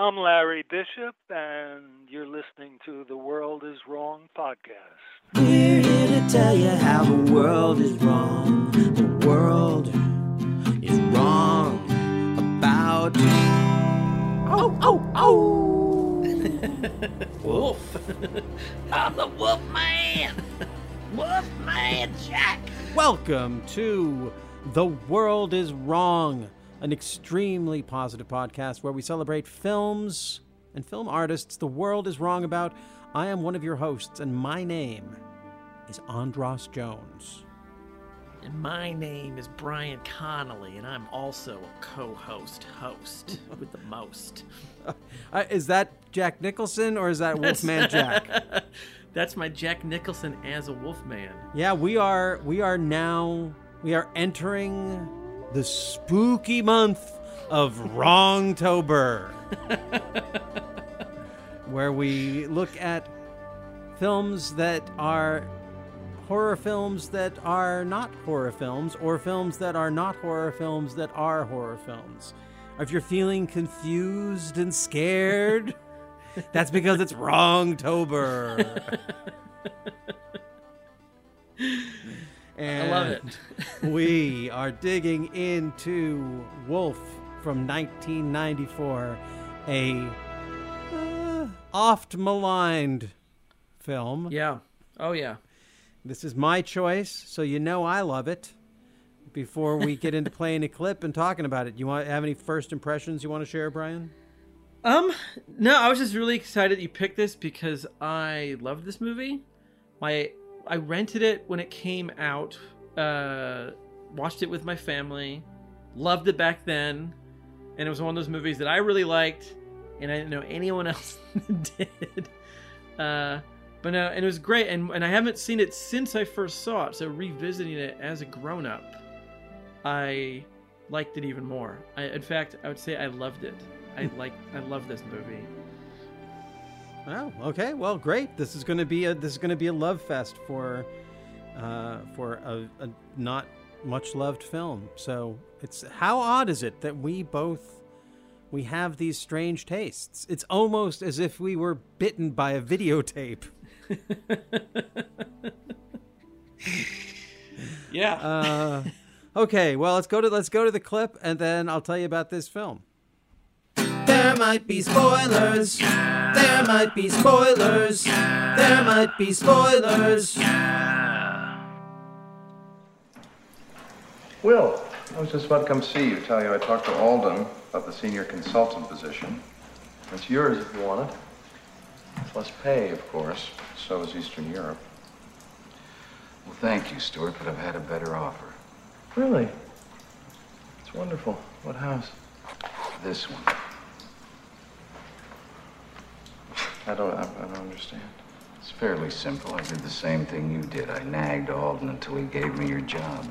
I'm Larry Bishop, and you're listening to the World is Wrong podcast. We're here to tell you how the world is wrong. The world is wrong about. Oh, oh, oh! Wolf. I'm the Wolf Man. Wolf Man Jack. Welcome to The World is Wrong, an extremely positive podcast where we celebrate films and film artists the world is wrong about. I am one of your hosts, and my name is Andras Jones. And my name is Bryan Connolly, and I'm also a co-host host with the most. Uh, is that Jack Nicholson or is that Wolfman Jack? That's my Jack Nicholson as a Wolfman. Yeah, we are we are now we are entering the spooky month of Wrongtober. where we look at films that are horror films that are not horror films or films that are not horror films that are horror films. If you're feeling confused and scared, that's because it's Wrongtober. I love it. we are digging into Wolf from 1994, a uh, oft maligned film. Yeah. Oh yeah. This is my choice, so you know I love it. Before we get into playing a clip and talking about it, you want have any first impressions you want to share, Bryan? Um, no, I was just really excited you picked this because I loved this movie. My I rented it when it came out. Uh, watched it with my family. Loved it back then, and it was one of those movies that I really liked, and I didn't know anyone else did. Uh, but no, and it was great, and and I haven't seen it since I first saw it. So revisiting it as a grown up, I liked it even more. I, in fact, I would say I loved it. I like I love this movie. Oh, okay. Well, great. This is going to be a this is going to be a love fest for uh, for a, a not much loved film. So it's how odd is it that we both we have these strange tastes? It's almost as if we were bitten by a videotape. Yeah. Uh, okay. Well, let's go to let's go to the clip, and then I'll tell you about this film. There might be spoilers. There might be spoilers. There might be spoilers. Will, I was just about to come see you, tell you I talked to Alden about the senior consultant position. It's yours if you want it. It's less pay, of course. So is Eastern Europe. Well, thank you, Stuart, but I've had a better offer. Really? It's wonderful. What house? This one. I don't, I, I don't understand. It's fairly simple. I did the same thing you did. I nagged Alden until he gave me your job.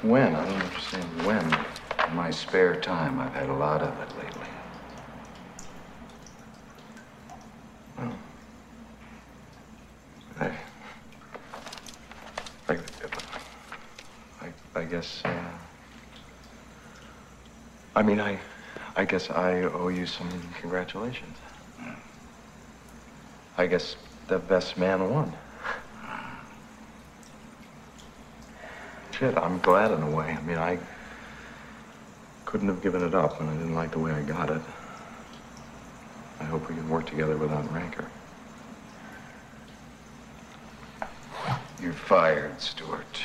When? I don't understand when. In my spare time, I've had a lot of it lately. Oh. I, I, I, I guess, uh, I mean, I guess I owe you some congratulations. I guess the best man won. Shit, I'm glad in a way. I mean, I couldn't have given it up, and I didn't like the way I got it. I hope we can work together without rancor. You're fired, Stuart.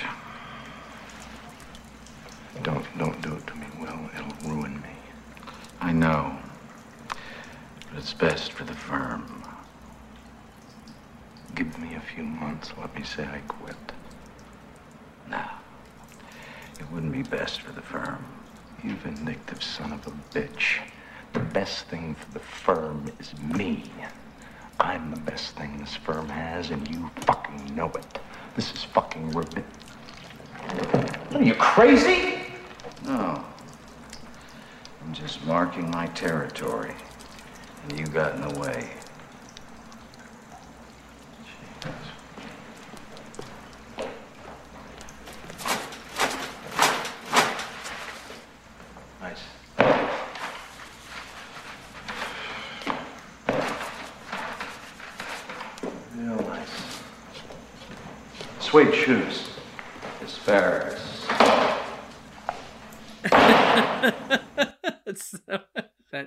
Don't, don't do it to me, Will. It'll ruin me. I know. But it's best for the firm. Give me a few months. Let me say I quit. Now, it wouldn't be best for the firm. You vindictive son of a bitch. The best thing for the firm is me. I'm the best thing this firm has, and you fucking know it. This is fucking rude. Are you crazy? No. I'm just marking my territory and you got in the way. Nice. Real nice. Suede shoes.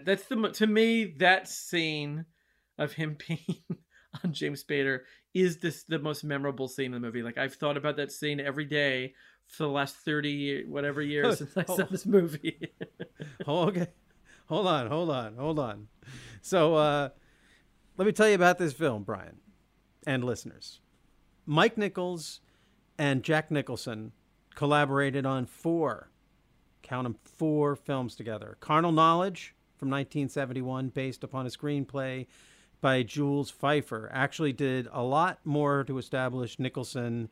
That's the to me that scene of him peeing on James Spader is this the most memorable scene in the movie. Like I've thought about that scene every day for the last thirty whatever years since I saw this movie. Oh, okay. Hold on, hold on, hold on. So, uh, let me tell you about this film, Bryan, and listeners. Mike Nichols and Jack Nicholson collaborated on four, count them, four films together. Carnal Knowledge from 1971, based upon a screenplay by Jules Feiffer, actually did a lot more to establish Nicholson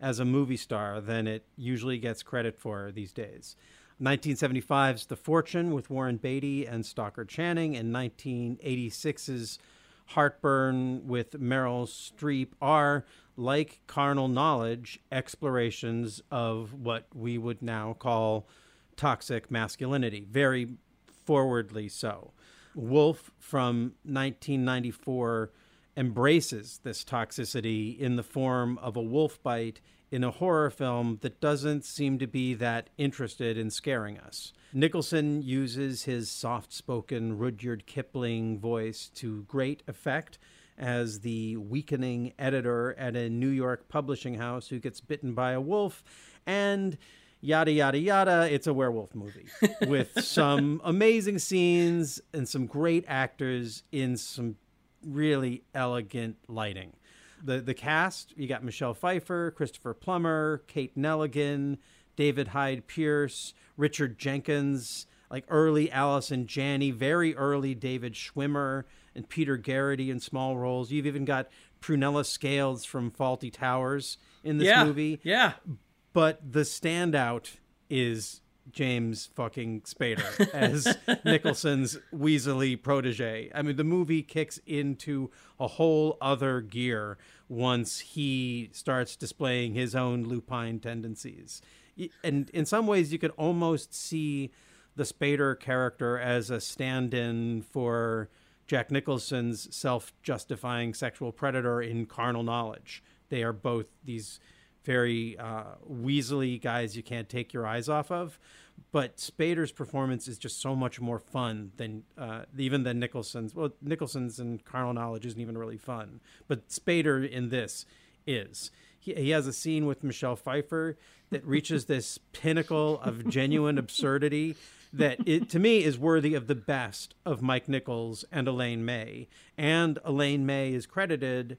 as a movie star than it usually gets credit for these days. 1975's The Fortune with Warren Beatty and Stockard Channing, and 1986's Heartburn with Meryl Streep are, like Carnal Knowledge, explorations of what we would now call toxic masculinity, very forwardly so. Wolf from 1994 embraces this toxicity in the form of a wolf bite in a horror film that doesn't seem to be that interested in scaring us. Nicholson uses his soft spoken Rudyard Kipling voice to great effect as the weakening editor at a New York publishing house who gets bitten by a wolf and yada yada yada it's a werewolf movie with some amazing scenes and some great actors in some really elegant lighting the the cast you got Michelle Pfeiffer, Christopher Plummer, Kate Nelligan, David Hyde Pierce, Richard Jenkins, like early Allison Janney, very early David Schwimmer and Peter Gerety in small roles. You've even got Prunella Scales from Fawlty Towers in this yeah, movie. yeah. But the standout is James fucking Spader as Nicholson's Weasley protege. I mean, the movie kicks into a whole other gear once he starts displaying his own lupine tendencies. And in some ways, you could almost see the Spader character as a stand in for Jack Nicholson's self justifying sexual predator in Carnal Knowledge. They are both these very uh, weaselly guys you can't take your eyes off of. But Spader's performance is just so much more fun than uh, even than Nicholson's. Well, Nicholson's and Carnal Knowledge isn't even really fun, but Spader in this is. He, he has a scene with Michelle Pfeiffer that reaches this pinnacle of genuine absurdity that it, to me is worthy of the best of Mike Nichols and Elaine May. And Elaine May is credited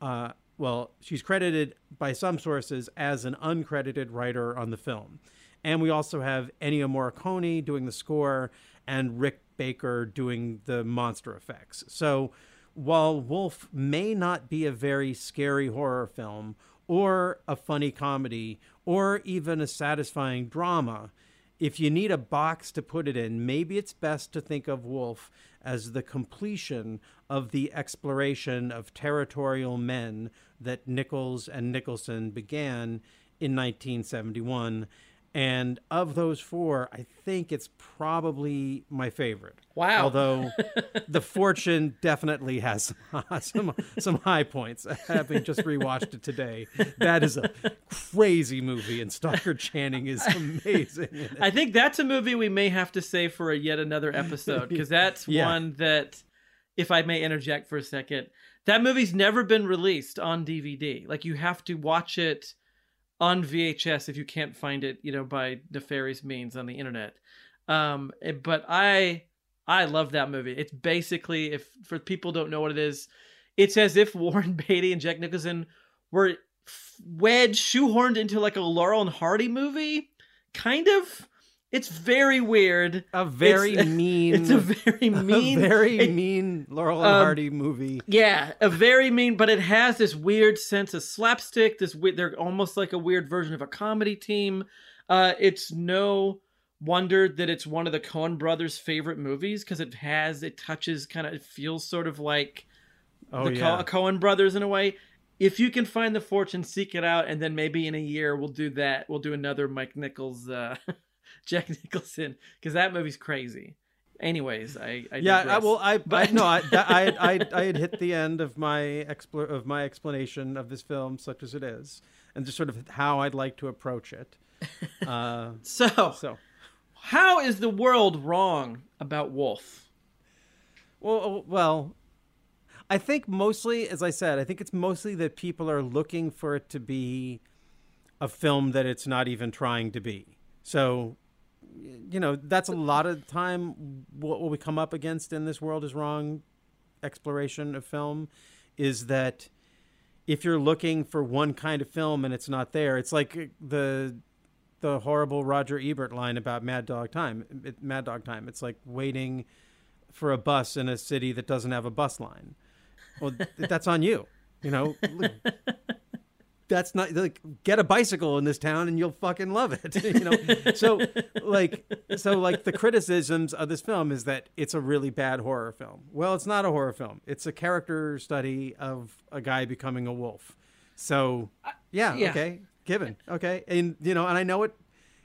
uh, well, she's credited by some sources as an uncredited writer on the film. And we also have Ennio Morricone doing the score and Rick Baker doing the monster effects. So while Wolf may not be a very scary horror film or a funny comedy or even a satisfying drama, if you need a box to put it in, maybe it's best to think of Wolf as the completion of the exploration of territorial men that Nichols and Nicholson began in 1971. And of those four, I think it's probably my favorite. Wow. Although The Fortune definitely has some, some, some high points. Having just rewatched it today, that is a crazy movie, and Stockard Channing is amazing. I think that's a movie we may have to save for a yet another episode because that's Yeah. one that, if I may interject for a second, that movie's never been released on DVD. Like you have to watch it on VHS if you can't find it, you know, by nefarious means on the internet. Um, eh, but I I love that movie. It's basically if for people don't know what it is, it's as if Warren Beatty and Jack Nicholson were wedged, shoehorned into like a Laurel and Hardy movie, kind of. It's very weird. A very It's- mean, It's a very mean, a very it- mean Laurel and Um, Hardy movie. yeah, a very mean, but it has this weird sense of slapstick. This they're almost like a weird version of a comedy team. Uh, it's no wonder that it's one of the Coen brothers' favorite movies because it has, it touches, kind of, it feels sort of like Oh the yeah, Co- Coen brothers in a way. If you can find the fortune, seek it out, and then maybe in a year we'll do that. We'll do another Mike Nichols, uh, Jack Nicholson, because that movie's crazy. Anyways, I, I yeah. I, well, I, I But- no, I, that- I, I, I had hit the end of my expl- of my explanation of this film, such as it is, and just sort of how I'd like to approach it. Uh, So, so, how is the world wrong about Wolf? well, oh, well, I think mostly, as I said, I think it's mostly that people are looking for it to be a film that it's not even trying to be. So, you know, that's a lot of time what we come up against in this world is wrong exploration of film is that if you're looking for one kind of film and it's not there, it's like the the horrible Roger Ebert line about Mad Dog Time. It, Mad Dog Time. It's like waiting for a bus in a city that doesn't have a bus line. Well, that's on you. You know, that's not like get a bicycle in this town and you'll fucking love it. you know, so like so like the criticisms of this film is that it's a really bad horror film. Well, it's not a horror film. It's a character study of a guy becoming a wolf. So yeah, yeah. okay, given okay, and you know, and I know it.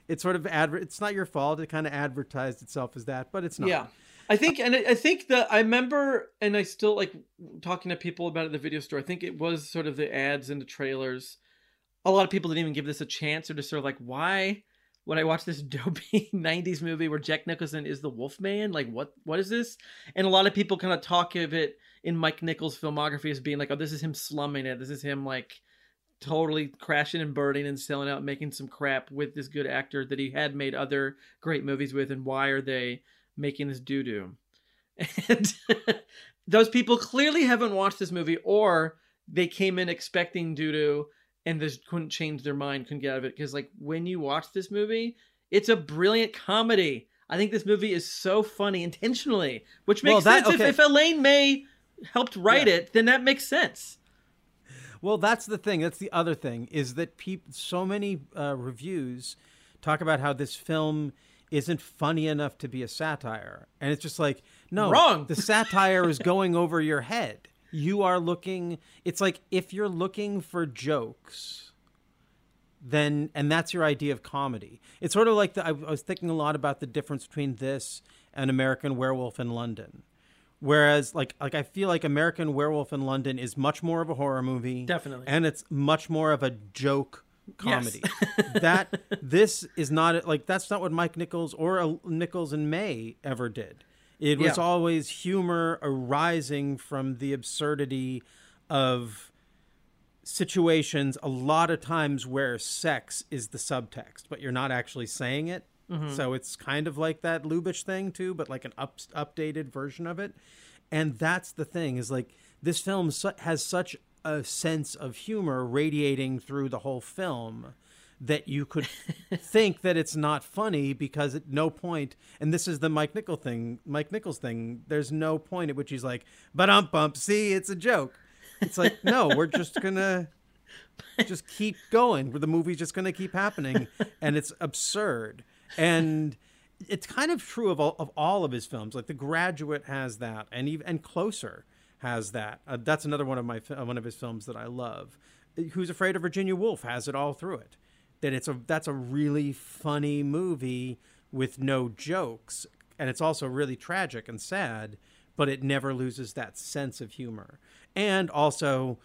It's sort of adver- It's not your fault. It kind of advertised itself as that, but it's not. Yeah. I think, and I think that I remember, and I still like talking to people about it at the video store. I think it was sort of the ads and the trailers. A lot of people didn't even give this a chance, or just sort of like, why would I watch this dopey '90s movie where Jack Nicholson is the Wolfman? Like, what? What is this? And a lot of people kind of talk of it in Mike Nichols' filmography as being like, oh, this is him slumming it. This is him like totally crashing and burning and selling out, and making some crap with this good actor that he had made other great movies with. And why are they making this doo doo? And those people clearly haven't watched this movie, or they came in expecting doo doo and just couldn't change their mind, couldn't get out of it. Because like when you watch this movie, it's a brilliant comedy. I think this movie is so funny intentionally, which Well, makes that- sense. okay. If, if Elaine May helped write Yeah. it, then that makes sense. Well, that's the thing. That's the other thing is that peop- so many uh, reviews talk about how this film isn't funny enough to be a satire, and it's just like no, Wrong. The satire is going over your head. You are looking. It's like if you're looking for jokes, then and that's your idea of comedy. It's sort of like the, I, I was thinking a lot about the difference between this and American Werewolf in London. Whereas, like, like I feel like American Werewolf in London is much more of a horror movie, Definitely. and it's much more of a joke Yes. comedy. that this is not like that's not what Mike Nichols or uh, Nichols and May ever did. It was Yeah. always humor arising from the absurdity of situations a lot of times where sex is the subtext but you're not actually saying it so it's kind of like that Lubitsch thing too but like an up, updated version of it and that's the thing is like this film su- has such a sense of humor radiating through the whole film that you could think that it's not funny because at no point and this is the Mike Nichols thing Mike Nichols thing there's no point at which he's like but um bump see it's a joke. It's like no we're just gonna just keep going. The movie's just gonna keep happening and it's absurd. And it's kind of true of all, of all of his films. Like the graduate has that and even and closer has that. Uh, that's another one of my one of his films that i love. Who's afraid of virginia woolf has it all through it. That it's a that's a really funny movie with no jokes and it's also really tragic and sad but it never loses that sense of humor. And also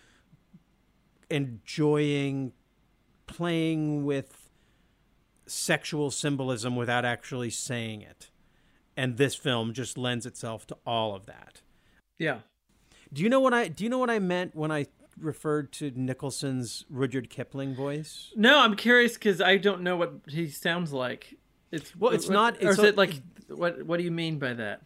enjoying playing with sexual symbolism without actually saying it. And this film just lends itself to all of that. Yeah. Do you know what i do you know what i meant when i referred to nicholson's rudyard kipling voice No, I'm curious because I don't know what he sounds like. It's Well, it's what- not- Or it's is it like what? What do you mean by that?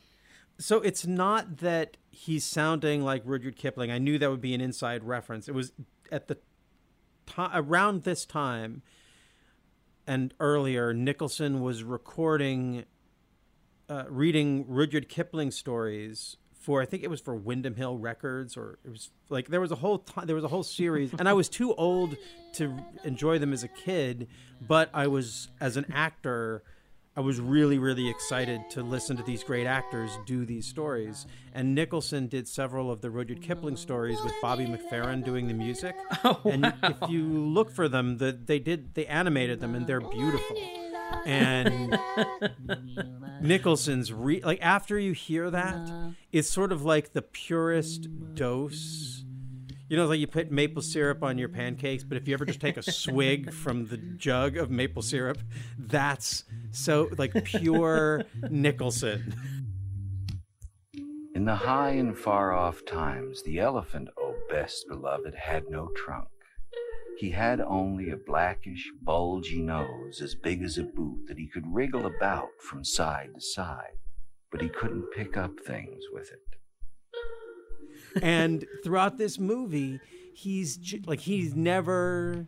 So it's not that he's sounding like Rudyard Kipling. I knew that would be an inside reference. It was at the time around this time and earlier. Nicholson was recording, uh, reading Rudyard Kipling stories for I think it was for Windham Hill Records or it was like there was a whole ti there was a whole series and I was too old to enjoy them as a kid, but I was as an actor. I was really, really excited to listen to these great actors do these stories. And Nicholson did several of the Rudyard Kipling stories with Bobby McFerrin doing the music. Oh, and if you look for them, the, they did they animated them and they're beautiful. And Nicholson's re- like after you hear that, it's sort of like the purest dose You know, like you put maple syrup on your pancakes, but if you ever just take a swig from the jug of maple syrup, that's so like pure Nicholson. In the high and far off times, the elephant, oh best beloved, had no trunk. He had only a blackish, bulgy nose as big as a boot that he could wriggle about from side to side, but he couldn't pick up things with it. and throughout this movie, he's like he's never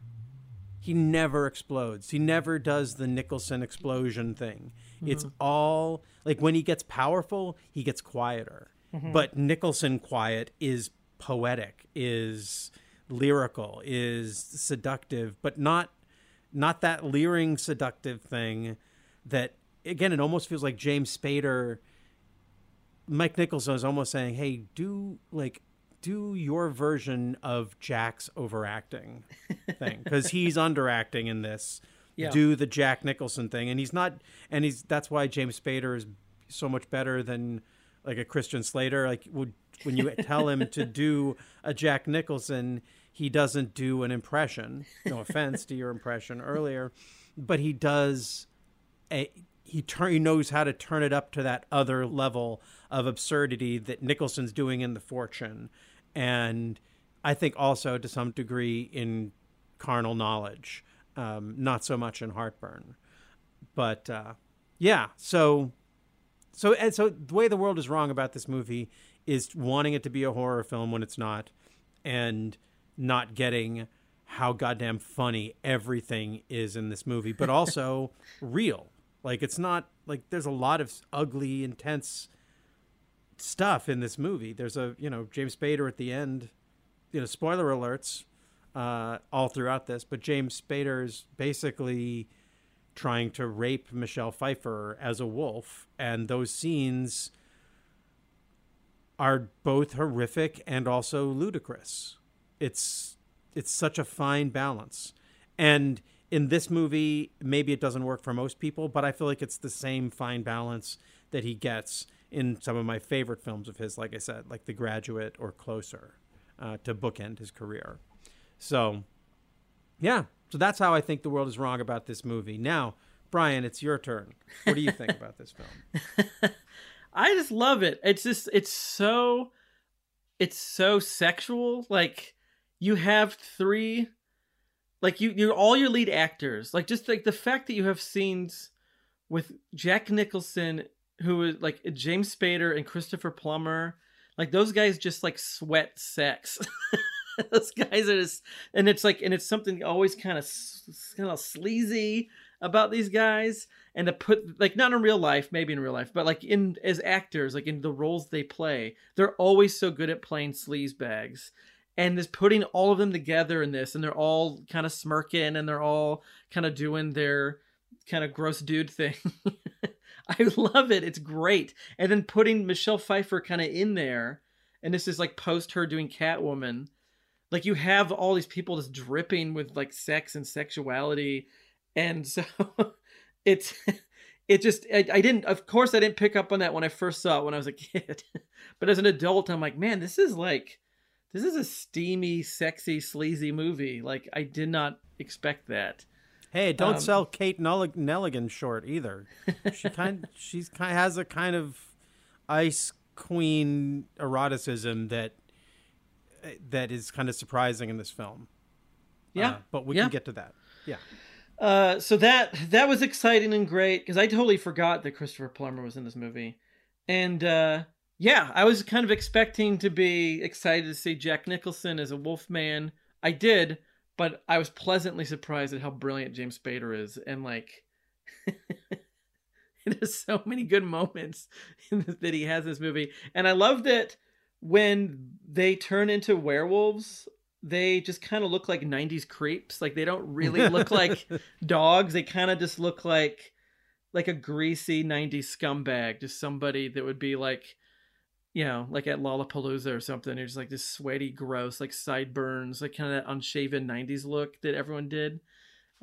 he never explodes. He never does the Nicholson explosion thing. Mm-hmm. It's all like when he gets powerful, he gets quieter. Mm-hmm. But Nicholson quiet is poetic, is lyrical, is seductive, but not not that leering seductive thing that again it almost feels like James Spader Mike Nicholson is almost saying, "Hey, do like do your version of Jack's overacting thing because he's underacting in this. Yeah. Do the Jack Nicholson thing, and he's not, and he's that's why James Spader is so much better than like a Christian Slater. Like would when you tell him to do a Jack Nicholson, he doesn't do an impression. No offense to your impression earlier, but he does a he turn he knows how to turn it up to that other level of absurdity that Nicholson's doing in The Fortune, and I think also to some degree in Carnal Knowledge, um, not so much in Heartburn, but uh, yeah. So so and so the way the world is wrong about this movie is wanting it to be a horror film when it's not, and not getting how goddamn funny everything is in this movie, but also real. Like it's not like there's a lot of ugly, intense stuff in this movie. There's a you know James Spader at the end. You know, spoiler alerts uh, all throughout this, but James Spader is basically trying to rape Michelle Pfeiffer as a wolf, and those scenes are both horrific and also ludicrous. It's it's such a fine balance. And in this movie, maybe it doesn't work for most people, but I feel like it's the same fine balance that he gets in some of my favorite films of his, like I said, like The Graduate or Closer, uh, to bookend his career. So, yeah, so that's how I think the world is wrong about this movie. Now, Bryan, it's your turn. What do you think about this film? I just love it. It's just it's so it's so sexual. Like you have three like you you're all your lead actors. Like just like the fact that you have scenes with Jack Nicholson who is like James Spader and Christopher Plummer. Like those guys just like sweat sex. those guys are just and it's like and it's something always kind of kind of sleazy about these guys and to put like not in real life maybe in real life but like in as actors like in the roles they play they're always so good at playing sleaze bags and just putting all of them together in this and they're all kind of smirking and they're all kind of doing their kind of gross dude thing. I love it. It's great. And then putting michelle pfeiffer kind of in there and this is like post her doing catwoman like you have all these people just dripping with like sex and sexuality and so it's it just I, I didn't of course i didn't pick up on that when i first saw it when i was a kid but as an adult i'm like man this is like this is a steamy sexy sleazy movie like i did not expect that Hey, don't Um, sell Kate Nell- Nelligan short either. She kind she's kind has a kind of ice queen eroticism that that is kind of surprising in this film. Yeah, Uh, but we yeah. can get to that. Yeah. Uh, so that that was exciting and great because I totally forgot that Christopher Plummer was in this movie, and uh, yeah, I was kind of expecting to be excited to see Jack Nicholson as a Wolfman. I did, but I was pleasantly surprised at how brilliant James Spader is, and like, there's so many good moments this, that he has in this movie, and I love that when they turn into werewolves. They just kind of look like 90s creeps. Like they don't really look like dogs. They kind of just look like like a greasy 90s scumbag. Just somebody that would be like you know like at lollapalooza or something. Just like this sweaty gross like sideburns like kind of that unshaven 90s look that everyone did.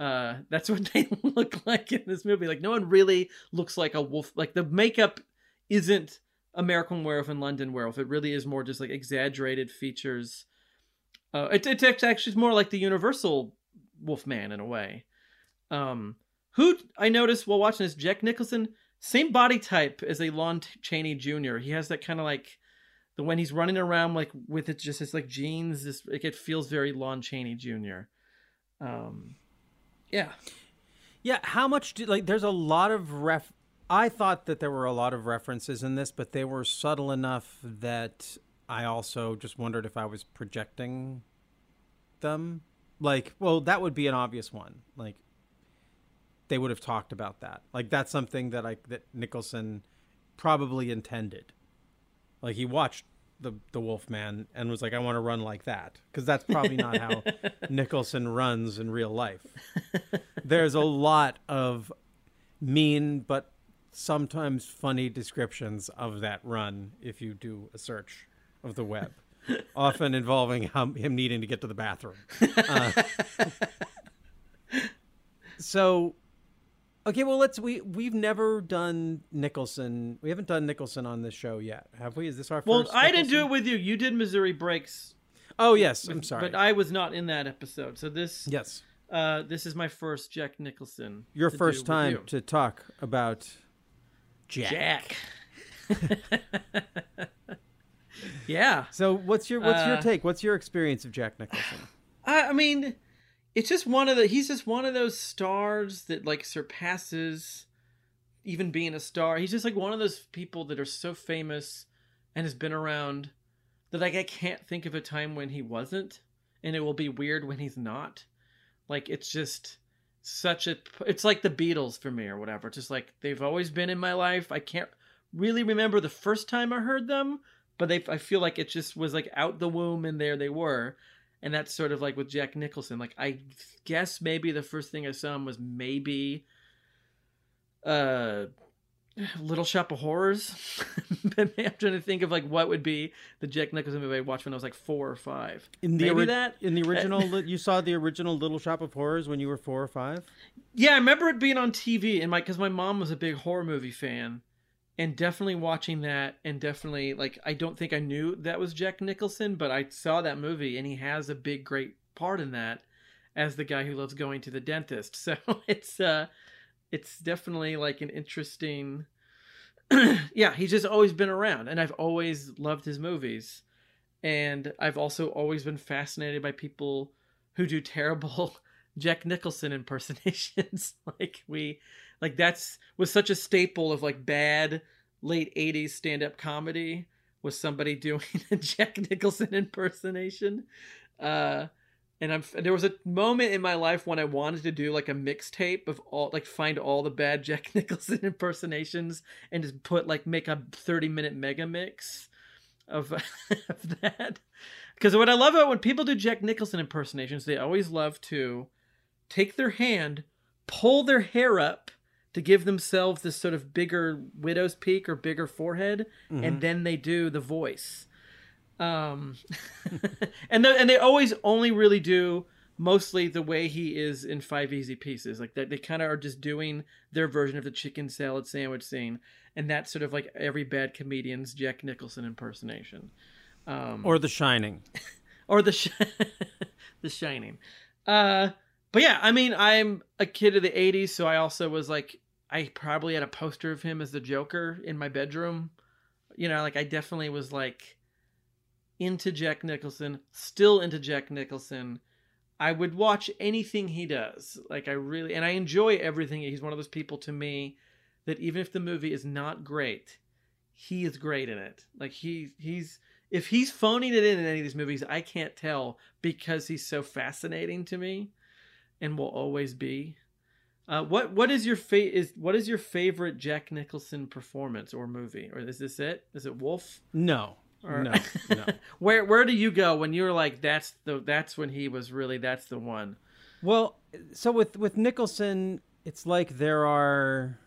Uh that's what they look like in this movie. Like no one really looks like a wolf. Like the makeup isn't american werewolf and london werewolf. It really is more just like exaggerated features Uh, it, act- actually more like the Universal Wolfman in a way. Um, who I noticed while watching this, Jack Nicholson, same body type as a Lon Chaney Jr. He has that kind of like the when he's running around like with it just his like jeans. This like, it feels very Lon Chaney Jr. Um, yeah. Yeah, how much do like there's a lot of ref I thought that there were a lot of references in this, but they were subtle enough that I also just wondered if I was projecting them. Like, well, that would be an obvious one. Like they would have talked about that. Like that's something that I that Nicholson probably intended. Like he watched the the Wolfman and was like, I want to run like that because that's probably not how Nicholson runs in real life. There's a lot of mean but sometimes funny descriptions of that run if you do a search of the web, often involving him, him needing to get to the bathroom. Uh, so Okay, well let's we we've never done Nicholson. We haven't done Nicholson on this show yet, have we? Is this our Well, first? I didn't do it with you. You did Missouri Breaks. Oh yes, I'm sorry. But I was not in that episode. So this yes, uh this is my first Jack Nicholson. your first time you. to talk about Jack. Jack. yeah. So what's your what's your Uh, take? What's your experience of Jack Nicholson? I, I mean, it's just one of the. He's just one of those stars that like surpasses even being a star. He's just like one of those people that are so famous and has been around that like I can't think of a time when he wasn't, and it will be weird when he's not. Like it's just such a. It's like the Beatles for me or whatever. Just like they've always been in my life. I can't really remember the first time I heard them, but they. I feel like it just was like out the womb and there they were and that's sort of like with Jack Nicholson. Like I guess maybe the first thing I saw him was maybe uh Little Shop of Horrors. I'm trying to think of like what would be the Jack Nicholson movie I watched when I was like four or five. In the maybe ori- that in the original, you saw the original Little Shop of Horrors when you were four or five. Yeah, I remember it being on TV, and my because my mom was a big horror movie fan, and definitely watching that, and definitely like I don't think I knew that was Jack Nicholson, but I saw that movie, and he has a big, great part in that as the guy who loves going to the dentist. So it's uh, it's definitely like an interesting. yeah, he's just always been around, and I've always loved his movies, and I've also always been fascinated by people who do terrible Jack Nicholson impersonations. like we like that's was such a staple of like bad late 80s stand-up comedy was somebody doing a Jack Nicholson impersonation. Uh and I'm there was a moment in my life when I wanted to do like a mixtape of all like find all the bad Jack Nicholson impersonations and just put like make a 30 minute mega mix of, of that. Because what I love about when people do Jack Nicholson impersonations, they always love to take their hand, pull their hair up to give themselves this sort of bigger widow's peak or bigger forehead, and then they do the voice. Um, and the, and they always only really do mostly the way he is in Five Easy Pieces, like that. They kind of are just doing their version of the chicken salad sandwich scene, and that's sort of like every bad comedian's Jack Nicholson impersonation. Um, Or The Shining. or the sh- the shining uh but yeah i mean i'm a kid of the 80s so i also was like i probably had a poster of him as the joker in my bedroom. You know like i definitely was like into jack nicholson still into jack nicholson. I would watch anything he does. Like i really and i enjoy everything. He's one of those people to me that even if the movie is not great he is great in it. Like he he's if he's phoning it in in any of these movies, I can't tell because he's so fascinating to me, and will always be. Uh, what what is your fa- is what is your favorite Jack Nicholson performance or movie, or is this it? Is it Wolf? No, Or- no, no. where where do you go when you're like that's the that's when he was really that's the one? Well, so with with Nicholson, it's like there are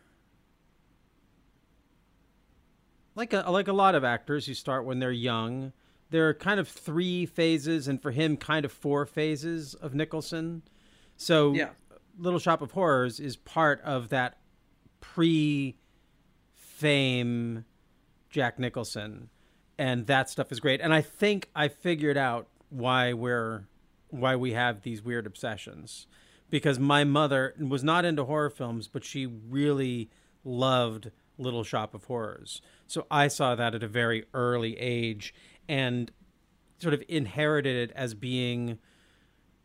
like a like a lot of actors who start when they're young. There are kind of three phases, and for him, kind of four phases of Nicholson. So, Yeah. Little Shop of Horrors is part of that pre-fame Jack Nicholson, and that stuff is great. And I think I figured out why we're why we have these weird obsessions. Because my mother was not into horror films, but she really loved Little Shop of Horrors. So I saw that at a very early age and sort of inherited it as being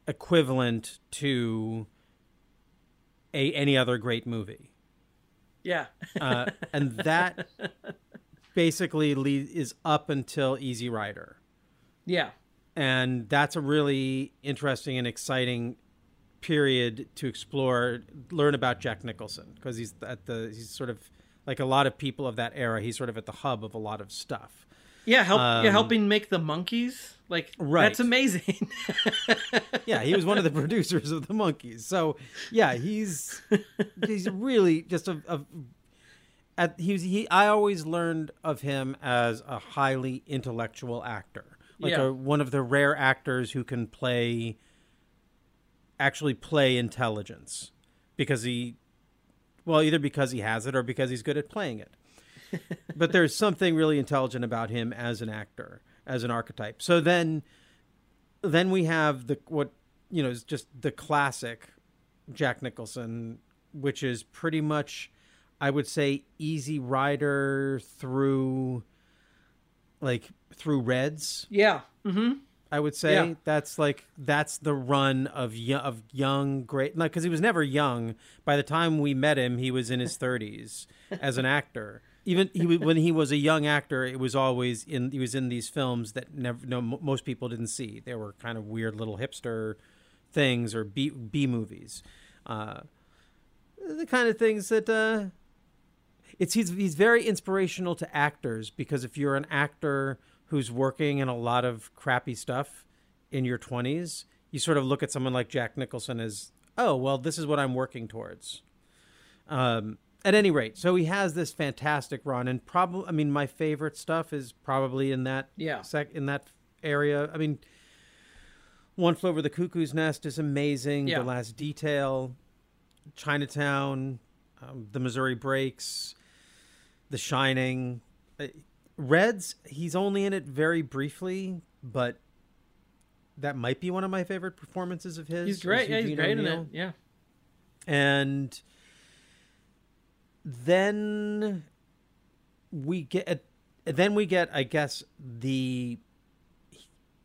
equivalent to a any other great movie. Yeah. Uh, and that basically lead, is up until Easy Rider. yeah. And that's a really interesting and exciting period to explore, learn about Jack Nicholson because he's at the he's sort of like a lot of people of that era. He's sort of at the hub of a lot of stuff. Yeah, help yeah, Um, helping make the Monkees. Like Right. that's amazing. Yeah, he was one of the producers of the Monkees. So yeah, he's he's really just a. a at, he was, he I always learned of him as a highly intellectual actor, like Yeah. a, one of the rare actors who can play actually play intelligence because he well either because he has it or because he's good at playing it but there's something really intelligent about him as an actor as an archetype so then then we have the what you know is just the classic jack nicholson which is pretty much i would say easy rider through like through reds yeah. Mm-hmm. I would say Yeah. that's like that's the run of young, of young great like because he was never young. By the time we met him, he was in his thirties as an actor. Even he when he was a young actor, it was always in he was in these films that never no mo- most people didn't see. They were kind of weird little hipster things or B B movies, uh, the kind of things that. Uh, it's he's he's very inspirational to actors because if you're an actor who's working in a lot of crappy stuff in your 20s, you sort of look at someone like Jack Nicholson as, oh, well, this is what I'm working towards. Um, at any rate, so he has this fantastic run, and probably, I mean, my favorite stuff is probably in that Yeah. sec in that area. I mean, One Flew Over the Cuckoo's Nest is amazing. Yeah. The Last Detail, Chinatown, um, The Missouri Breaks, The Shining. Uh, Reds, he's only in it very briefly, but that might be one of my favorite performances of his. He's great. Yeah, he's great in it. Yeah. And then we get uh, then we get I guess the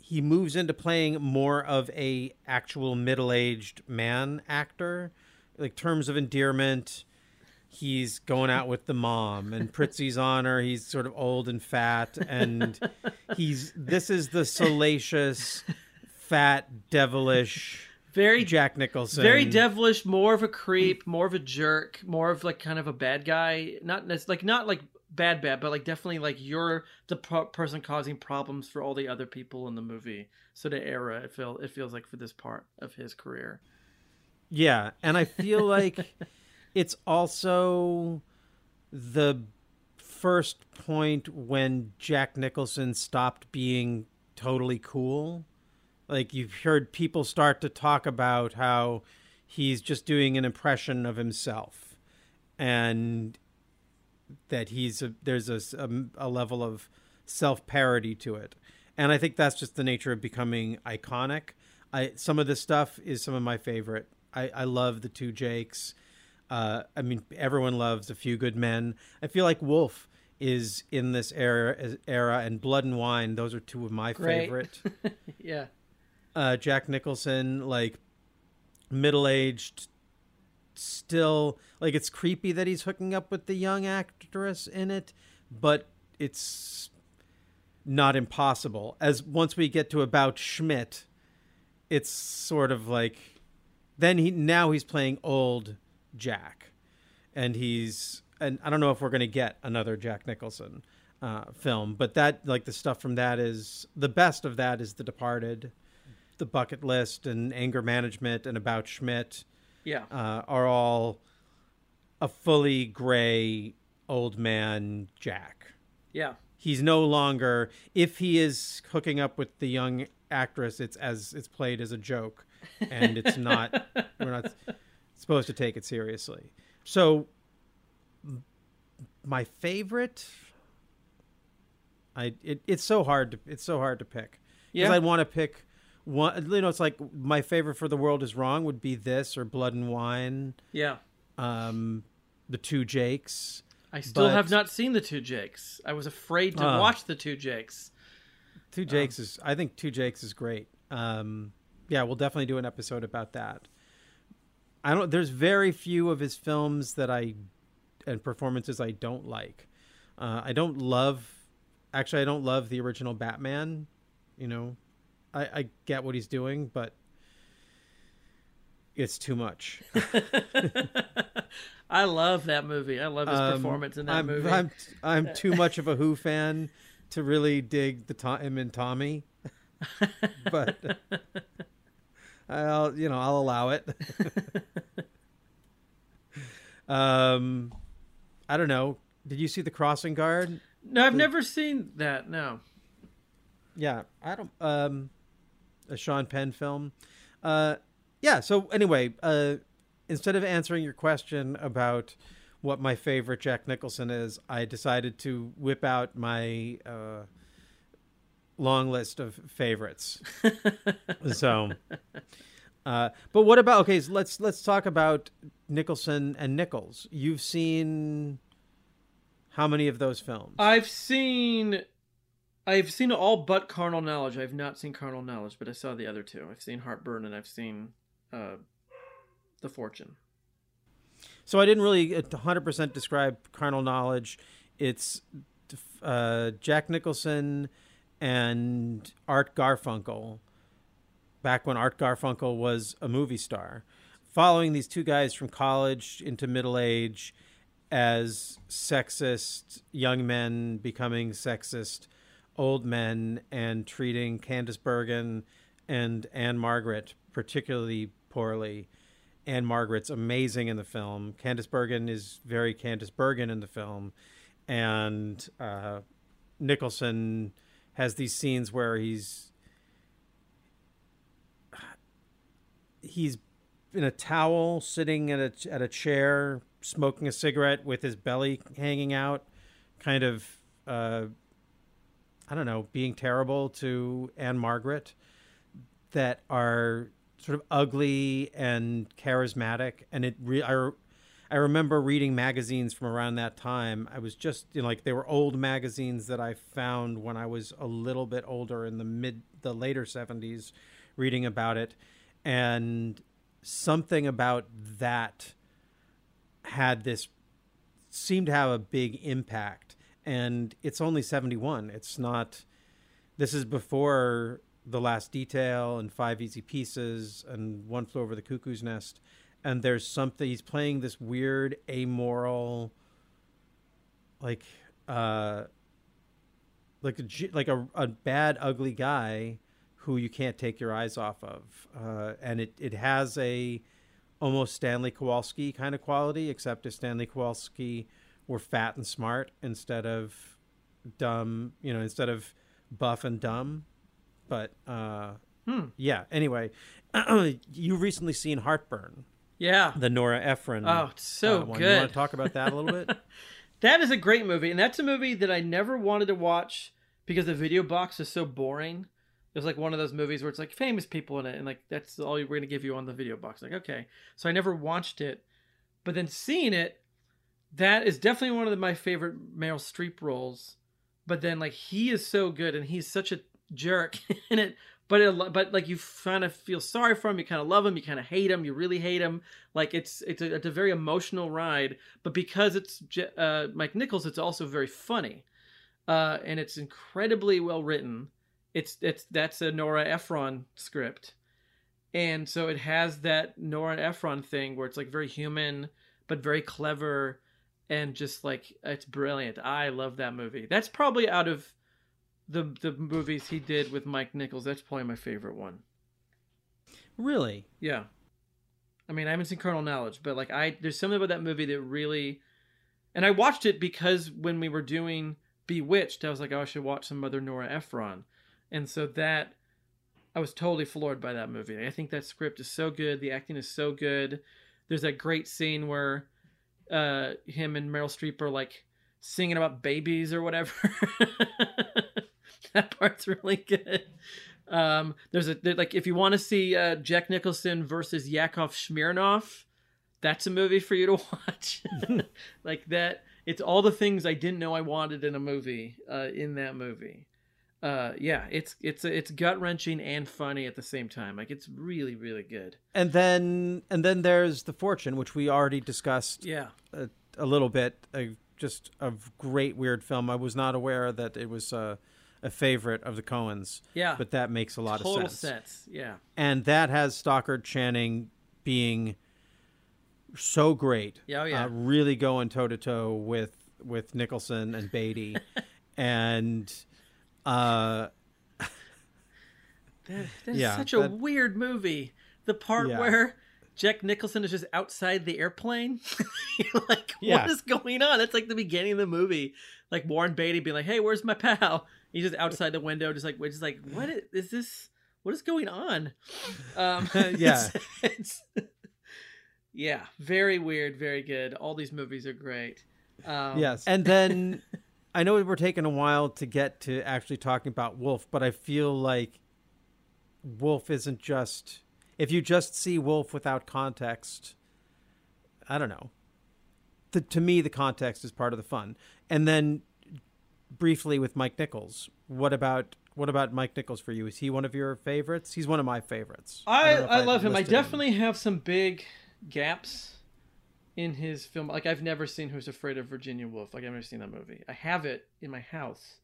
he moves into playing more of a actual middle-aged man actor. Like terms of endearment he's going out with the mom and Prizzi's honor he's sort of old and fat and he's this is the salacious fat devilish Very Jack Nicholson Very devilish, more of a creep, more of a jerk, more of like kind of a bad guy. Not like not like bad bad, but like definitely like you're the pro- person causing problems for all the other people in the movie. So the era it feel it feels like for this part of his career. Yeah, and I feel like it's also the first point when Jack Nicholson stopped being totally cool. Like you've heard people start to talk about how he's just doing an impression of himself and that he's a, there's a, a, a level of self-parody to it. And I think that's just the nature of becoming iconic. I some of this stuff is some of my favorite. I, I love the two Jakes. Uh, I mean, everyone loves A Few Good Men. I feel like Wolf is in this era, era, and Blood and Wine. Those are two of my Great. favorite. yeah. Uh, Jack Nicholson, like middle aged, still like it's creepy that he's hooking up with the young actress in it, but it's not impossible. As once we get to about Schmidt, it's sort of like then he now he's playing old Jack, and he's and I don't know if we're gonna get another Jack Nicholson uh, film, but that like the stuff from that is the best of that is The Departed, The Bucket List, and Anger Management, and About Schmidt Yeah. uh, are all a fully gray old man Jack. Yeah. He's no longer if he is hooking up with the young actress, it's as it's played as a joke, and it's not. we're not supposed to take it seriously. So, my favorite. I it, it's so hard to it's so hard to pick because Yeah. I want to pick one. You know, it's like my favorite for the world is wrong would be this or Blood and Wine, Yeah. um, the two Jakes. I still have not seen the two Jakes. I was afraid to Oh. watch the two Jakes. Two Jakes is I think Two Jakes is great. Um, yeah, we'll definitely do an episode about that. I don't. There's very few of his films that I and performances I don't like. Uh, I don't love. Actually, I don't love the original Batman. You know, I, I get what he's doing, but it's too much. I love that movie. I love his Um, performance in that I'm, movie. I'm I'm too much of a Who fan to really dig the to- him and Tommy, but I'll you know I'll allow it. um, I don't know. Did you see the Crossing Guard? no, I've never seen that. No. Yeah, I don't. Um, a Sean Penn film. Uh, yeah. So anyway, uh, instead of answering your question about what my favorite Jack Nicholson is, I decided to whip out my uh, long list of favorites. so, uh, but what about? Okay, so let's let's talk about Nicholson and Nichols. You've seen how many of those films? I've seen I've seen all but Carnal Knowledge. I've not seen Carnal Knowledge, but I saw the other two. I've seen Heartburn and I've seen uh The Fortune. So I didn't really 100% describe carnal knowledge. It's uh, Jack Nicholson and Art Garfunkel back when Art Garfunkel was a movie star, following these two guys from college into middle age as sexist young men becoming sexist old men and treating Candice Bergen and Ann-Margret particularly poorly. Ann-Margret's amazing in the film. Candice Bergen is very Candice Bergen in the film, and uh, Nicholson has these scenes where he's he's in a towel sitting at a at a chair smoking a cigarette with his belly hanging out kind of uh, I don't know being terrible to Ann-Margret that are sort of ugly and charismatic. And it re- I, I remember reading magazines from around that time. I was just you know like they were old magazines that I found when I was a little bit older in the mid the later 70s reading about it. And something about that had this seemed to have a big impact and it's only 71 it's not this is before the last detail and five easy pieces and one flew over the cuckoo's nest. And there's something he's playing this weird amoral like uh like a like a, a bad ugly guy who you can't take your eyes off of. Uh and it it has a almost Stanley Kowalski kind of quality except if Stanley Kowalski were fat and smart instead of dumb you know instead of buff and dumb but uh Hmm. yeah anyway you recently seen heartburn Yeah. the nora ephron Oh, so uh, good. you want to talk about that a little bit That is a great movie, and that's a movie that I never wanted to watch because the video box is so boring. It was like one of those movies where it's like famous people in it, and like that's all we're gonna give you on the video box. Like, okay, so I never watched it, but then seeing it, that is definitely one of my favorite Meryl Streep roles. But then like he is so good, and he's such a jerk in it. But it, but like you kind of feel sorry for him, you kind of love him, you kind of hate him, you really hate him. Like it's it's a, it's a very emotional ride, but because it's uh, Mike Nichols, it's also very funny, uh, and it's incredibly well written. It's it's that's a Nora Ephron script, and so it has that Nora Ephron thing where it's like very human but very clever, and just like it's brilliant. I love that movie. That's probably out of the the movies he did with Mike Nichols. That's probably my favorite one. really Yeah. I mean, I haven't seen Carnal Knowledge, but like I there's something about that movie that really and I watched it because when we were doing Bewitched, I was like, oh, I should watch some other Nora Ephron. And so that I was totally floored by that movie. I think that script is so good, the acting is so good. There's that great scene where uh him and Meryl Streep are like singing about babies or whatever. that part's really good. Um, there's a there, like if you want to see uh, Jack Nicholson versus Yakov Smirnoff, that's a movie for you to watch. like that, it's all the things I didn't know I wanted in a movie. Uh, in that movie, uh, yeah, it's it's it's gut wrenching and funny at the same time. Like it's really really good. And then and then there's The Fortune, which we already discussed Yeah, a, a little bit. A, just a great weird film. I was not aware that it was uh, a favorite of the Coens. yeah, But that makes a lot total of sense. sense. Yeah, And that has Stockard Channing being so great. Yeah, oh, yeah. Uh, really going toe to toe with with Nicholson and Beatty. and uh That, that's Yeah, such a that- weird movie. The part Yeah. where Jack Nicholson is just outside the airplane. Like, Yeah. what is going on? That's like the beginning of the movie. Like Warren Beatty being like, "Hey, where's my pal?" He's just outside the window, just like, just like, what is, is this? What is going on? Um, Yeah. it's- it's- yeah, very weird, very good. All these movies are great. Um, yes. And then I know we're taking a while to get to actually talking about Wolf, but I feel like Wolf isn't just if you just see Wolf without context, I don't know. The, to me, the context is part of the fun. And then, briefly with Mike Nichols, what about what about Mike Nichols for you? Is he one of your favorites? He's one of my favorites. I, if I love him. I definitely have some big gaps in his film. Like I've never seen Who's Afraid of Virginia Woolf. Like I've never seen that movie. I have it in my house,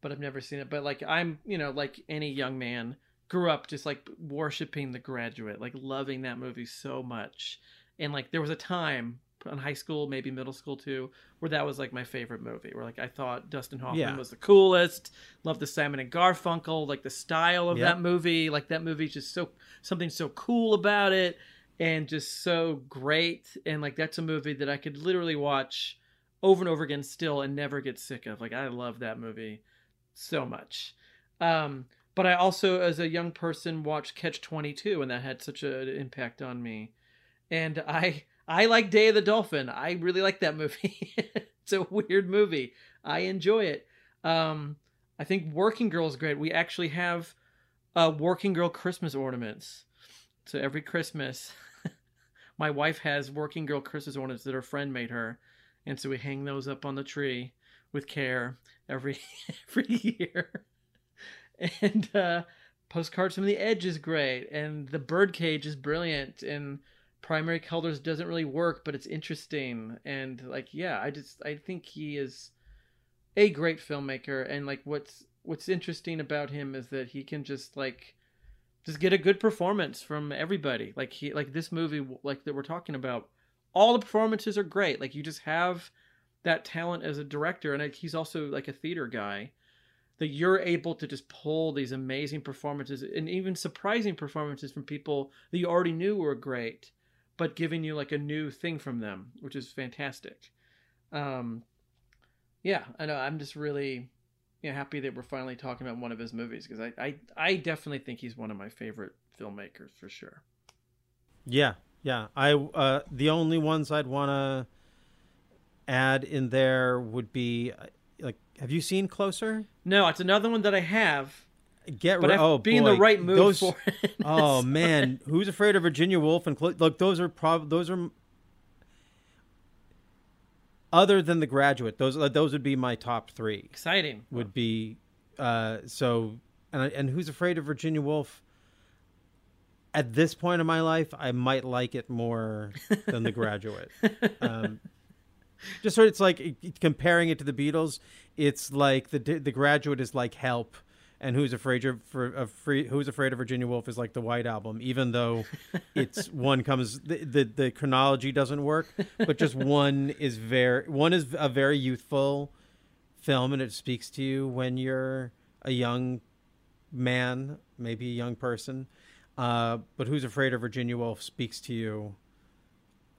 but I've never seen it. But like I'm, you know, like any young man, grew up just like worshiping The Graduate, like loving that movie so much. And like there was a time in high school, maybe middle school too, where that was like my favorite movie. Where like I thought Dustin Hoffman Yeah. was the coolest. Loved the Simon and Garfunkel, like the style of Yep. that movie. Like that movie just so something so cool about it and just so great. And like that's a movie that I could literally watch over and over again still and never get sick of. Like I love that movie so much. Um, but I also, as a young person, watched Catch Twenty Two, and that had such an impact on me. And I, I like Day of the Dolphin. I really like that movie. it's a weird movie. I enjoy it. Um, I think Working Girl is great. We actually have uh, Working Girl Christmas ornaments. So every Christmas, my wife has Working Girl Christmas ornaments that her friend made her, and so we hang those up on the tree with care every every year. And uh, postcards from the edge is great, and the birdcage is brilliant, and primary colors doesn't really work, but it's interesting. And like, yeah, I just I think he is a great filmmaker, and like what's what's interesting about him is that he can just like just get a good performance from everybody. Like he like this movie like that we're talking about, all the performances are great. Like you just have that talent as a director, and he's also like a theater guy that you're able to just pull these amazing performances and even surprising performances from people that you already knew were great, but giving you like a new thing from them, which is fantastic. Um, yeah, I know. I'm just really you know, happy that we're finally talking about one of his movies because I, I I definitely think he's one of my favorite filmmakers for sure. Yeah, yeah. I uh, the only ones I'd want to add in there would be uh, like, have you seen Closer? No, it's another one that I have, Get but ri- oh to be in the right mood those, for it. oh man, who's afraid of Virginia Woolf and Clo- look? Those are prob those are other than The Graduate. Those uh, those would be my top three. exciting. Would be uh, so and and who's afraid of Virginia Woolf? At this point in my life, I might like it more than The Graduate. um, just sort of, it's like comparing it to the Beatles. It's like the the Graduate is like Help, and Who's Afraid of for of free Who's Afraid of Virginia Woolf is like the White Album. Even though it's one comes the, the the chronology doesn't work, but just one is very one is a very youthful film, and it speaks to you when you're a young man, maybe a young person. Uh, but Who's Afraid of Virginia Woolf speaks to you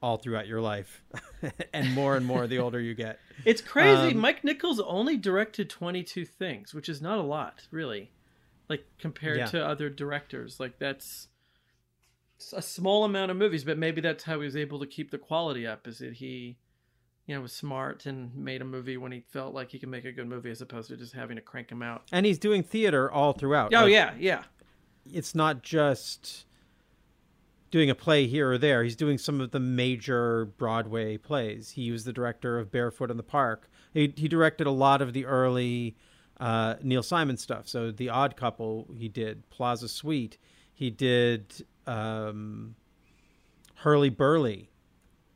all throughout your life, and more and more the older you get. It's crazy. Um, Mike Nichols only directed 22 things, which is not a lot, really. Like compared Yeah. to other directors, like that's a small amount of movies, but maybe that's how he was able to keep the quality up is that he you know was smart and made a movie when he felt like he could make a good movie as opposed to just having to crank him out. And he's doing theater all throughout. Oh Like, yeah, yeah. it's not just doing a play here or there. He's doing some of the major Broadway plays. He was the director of Barefoot in the Park. He, he directed a lot of the early uh, Neil Simon stuff. So The Odd Couple, he did Plaza Suite. He did um, Hurlyburly.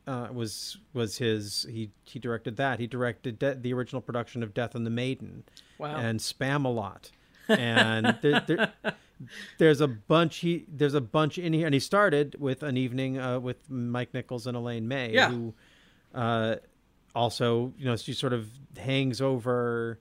Uh, was was his he he directed that he directed de- the original production of Death and the Maiden Wow. and Spamalot and there, there, there's a bunch he there's a bunch in here and he started with an evening uh, with mike nichols and elaine may Yeah. who uh, also you know she sort of hangs over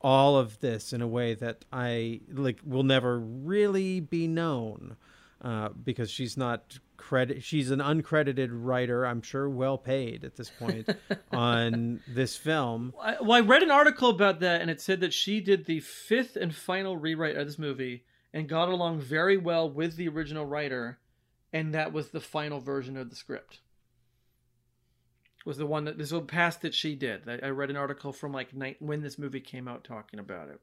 all of this in a way that i like will never really be known uh, because she's not credit she's an uncredited writer i'm sure well paid at this point on this film I, well, I read an article about that, and it said that she did the fifth and final rewrite of this movie and got along very well with the original writer, and that was the final version of the script. Was the one that this was past that she did. I, read an article from like night when this movie came out talking about it.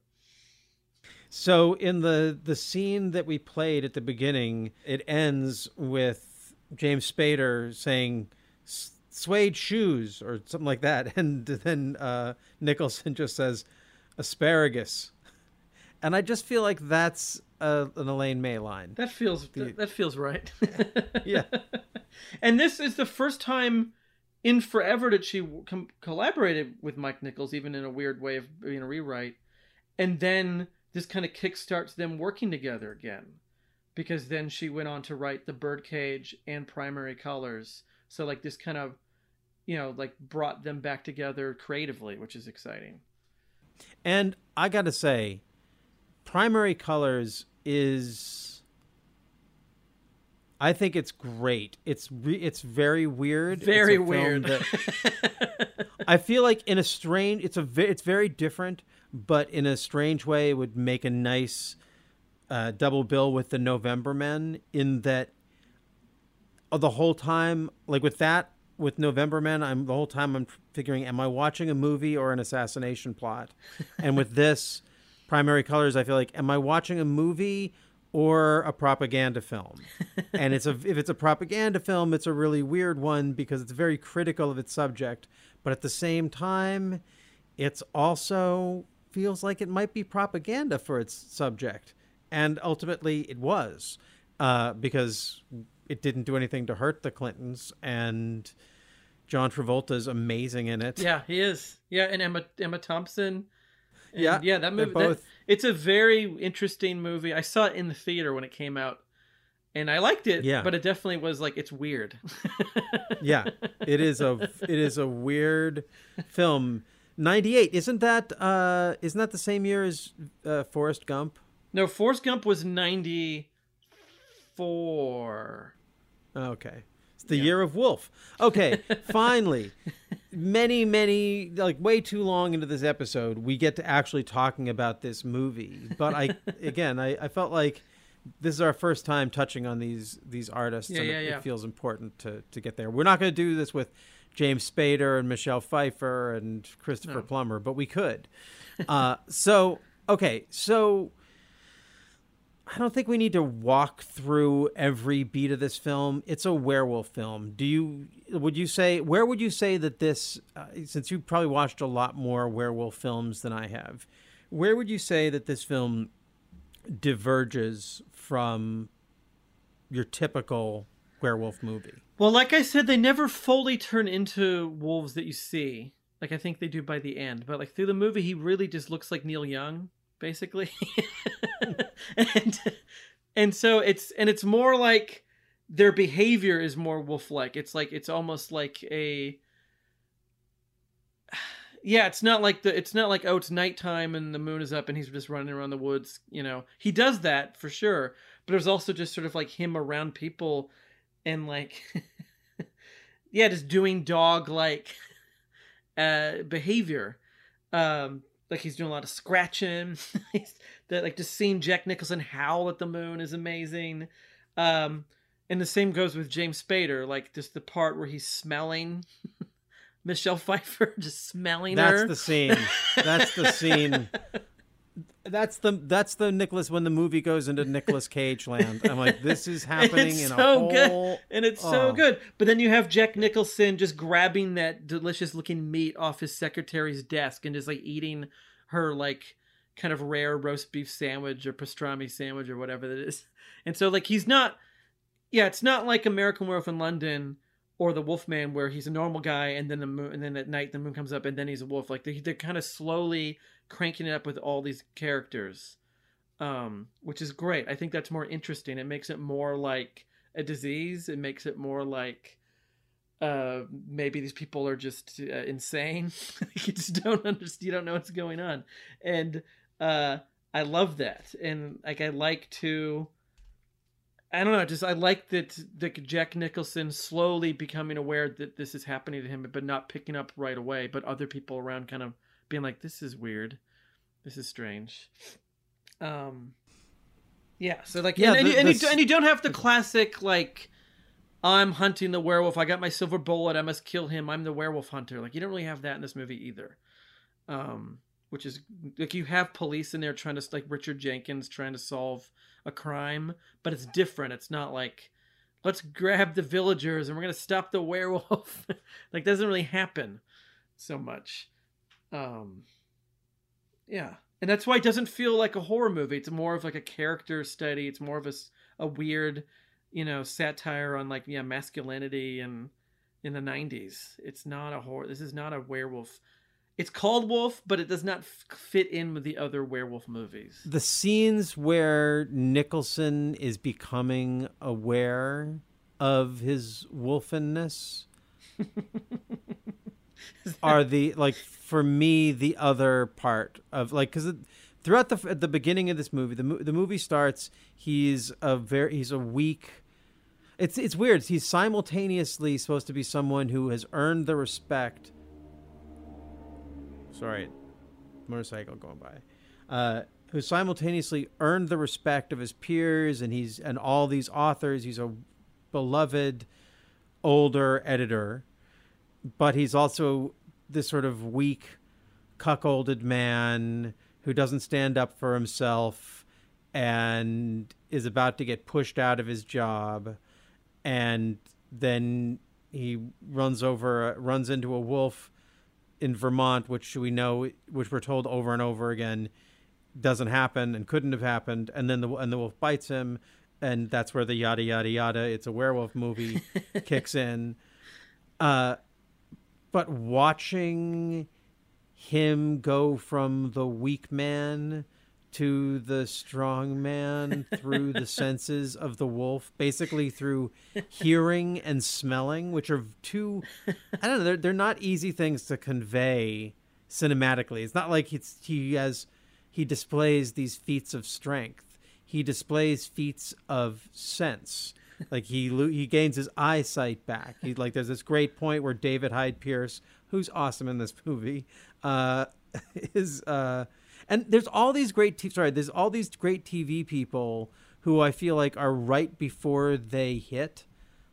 So in the the scene that we played at the beginning, it ends with James Spader saying "suede shoes" or something like that, and then uh, Nicholson just says "asparagus," and I just feel like that's a, an Elaine May line. That feels that, that feels right. Yeah. and this is the first time in forever that she com- collaborated with Mike Nichols, even in a weird way of being a rewrite. And then this kind of kickstarts them working together again, because then she went on to write The Birdcage and Primary Colors. So like this kind of, you know, like brought them back together creatively, which is exciting. And I got to say, Primary Colors is. I think it's great. It's re- it's very weird. Very weird. that- I feel like in a strange, it's a ve- it's very different, but in a strange way, it would make a nice uh, double bill with the November Men. In that, uh, the whole time, like with that, with November Men, I'm the whole time I'm figuring, am I watching a movie or an assassination plot? and with this, Primary Colors, I feel like, am I watching a movie? Or a propaganda film, and it's a if it's a propaganda film, it's a really weird one because it's very critical of its subject, but at the same time, it's also feels like it might be propaganda for its subject, and ultimately it was, uh, because it didn't do anything to hurt the Clintons, and John Travolta is amazing in it. Yeah, he is. Yeah, and Emma Emma Thompson. Yeah, yeah, that movie. that- both- it's a very interesting movie. I saw it in the theater when it came out, and I liked it. Yeah. but it definitely was like it's weird. yeah it is a it is a weird film 98 isn't that uh isn't that the same year as uh forrest gump no, Forrest Gump was ninety four. okay the year of wolf. Okay finally. Many many like way too long into this episode we get to actually talking about this movie. But i again i, I felt like this is our first time touching on these these artists Yeah, and yeah, it, yeah. it feels important to to get there. We're not going to do this with james spader and michelle pfeiffer and christopher No. plummer but we could. Uh so okay so I don't think we need to walk through every beat of this film. It's a werewolf film. Do you would you say where would you say that this uh, since you probably watched a lot more werewolf films than I have. Where would you say that this film diverges from your typical werewolf movie? Well, like I said, they never fully turn into wolves that you see. Like I think they do by the end, but like through the movie, he really just looks like Neil Young, basically. and and so it's and it's more like their behavior is more wolf-like. It's like it's almost like a yeah, it's not like the it's not like oh it's nighttime and the moon is up and he's just running around the woods, you know. He does that for sure, but there's also just sort of like him around people and like yeah, just doing dog like uh behavior. Um like he's doing a lot of scratching. That like just seeing Jack Nicholson howl at the moon is amazing. Um and the same goes with James Spader, like just the part where he's smelling Michelle Pfeiffer just smelling her. That's her. the scene. That's the scene. That's the that's the Nicholas when the movie goes into Nicolas Cage land. I'm like, this is happening it's in so a whole. good, and it's so Oh. good. But then you have Jack Nicholson just grabbing that delicious-looking meat off his secretary's desk and just like eating her like kind of rare roast beef sandwich or pastrami sandwich or whatever that is. And so like he's not, yeah, it's not like American Werewolf in London or the Wolfman where he's a normal guy and then the moon and then at night the moon comes up and then he's a wolf. Like they, they're kind of slowly cranking it up with all these characters um, which is great. I think that's more interesting. It makes it more like a disease. It makes it more like uh, maybe these people are just uh, insane. you just don't understand. You don't know what's going on, and uh, I love that. And like I like to. I don't know. Just I like that that Jack Nicholson slowly becoming aware that this is happening to him, but not picking up right away. But other people around kind of being like, "This is weird. This is strange." Um, yeah. So like, Yeah, and, and, the- you, and, this- do- and you don't have the classic like, I'm hunting the werewolf. I got my silver bullet. I must kill him. I'm the werewolf hunter. Like you don't really have that in this movie either. Um, which is like you have police in there trying to like Richard Jenkins trying to solve a crime, but it's different. It's not like let's grab the villagers and we're gonna stop the werewolf. like doesn't really happen so much. Um, yeah, and that's why it doesn't feel like a horror movie. It's more of like a character study. It's more of a, a weird, you know, satire on like yeah masculinity and in the '90s. It's not a horror. This is not a werewolf. It's called Wolf, but it does not f- fit in with the other werewolf movies. the scenes where Nicholson is becoming aware of his wolfenness are the like for me the other part of like because throughout the at the beginning of this movie the the movie starts he's a very he's a weak it's it's weird he's simultaneously supposed to be someone who has earned the respect sorry motorcycle going by uh who simultaneously earned the respect of his peers and he's and all these authors he's a beloved older editor but he's also this sort of weak cuckolded man who doesn't stand up for himself and is about to get pushed out of his job. And then he runs over runs into a wolf in Vermont which we know which we're told over and over again doesn't happen and couldn't have happened. And then the and the wolf bites him and that's where the yada yada yada it's a werewolf movie kicks in. Uh but watching him go from the weak man to the strong man through the senses of the wolf basically through hearing and smelling which are two i don't know they're, they're not easy things to convey cinematically. It's not like it's he has he displays these feats of strength. He displays feats of sense like he he gains his eyesight back. He like there's this great point where david hyde pierce who's awesome in this movie uh is uh and there's all these great t- sorry there's all these great tv people who i feel like are right before they hit.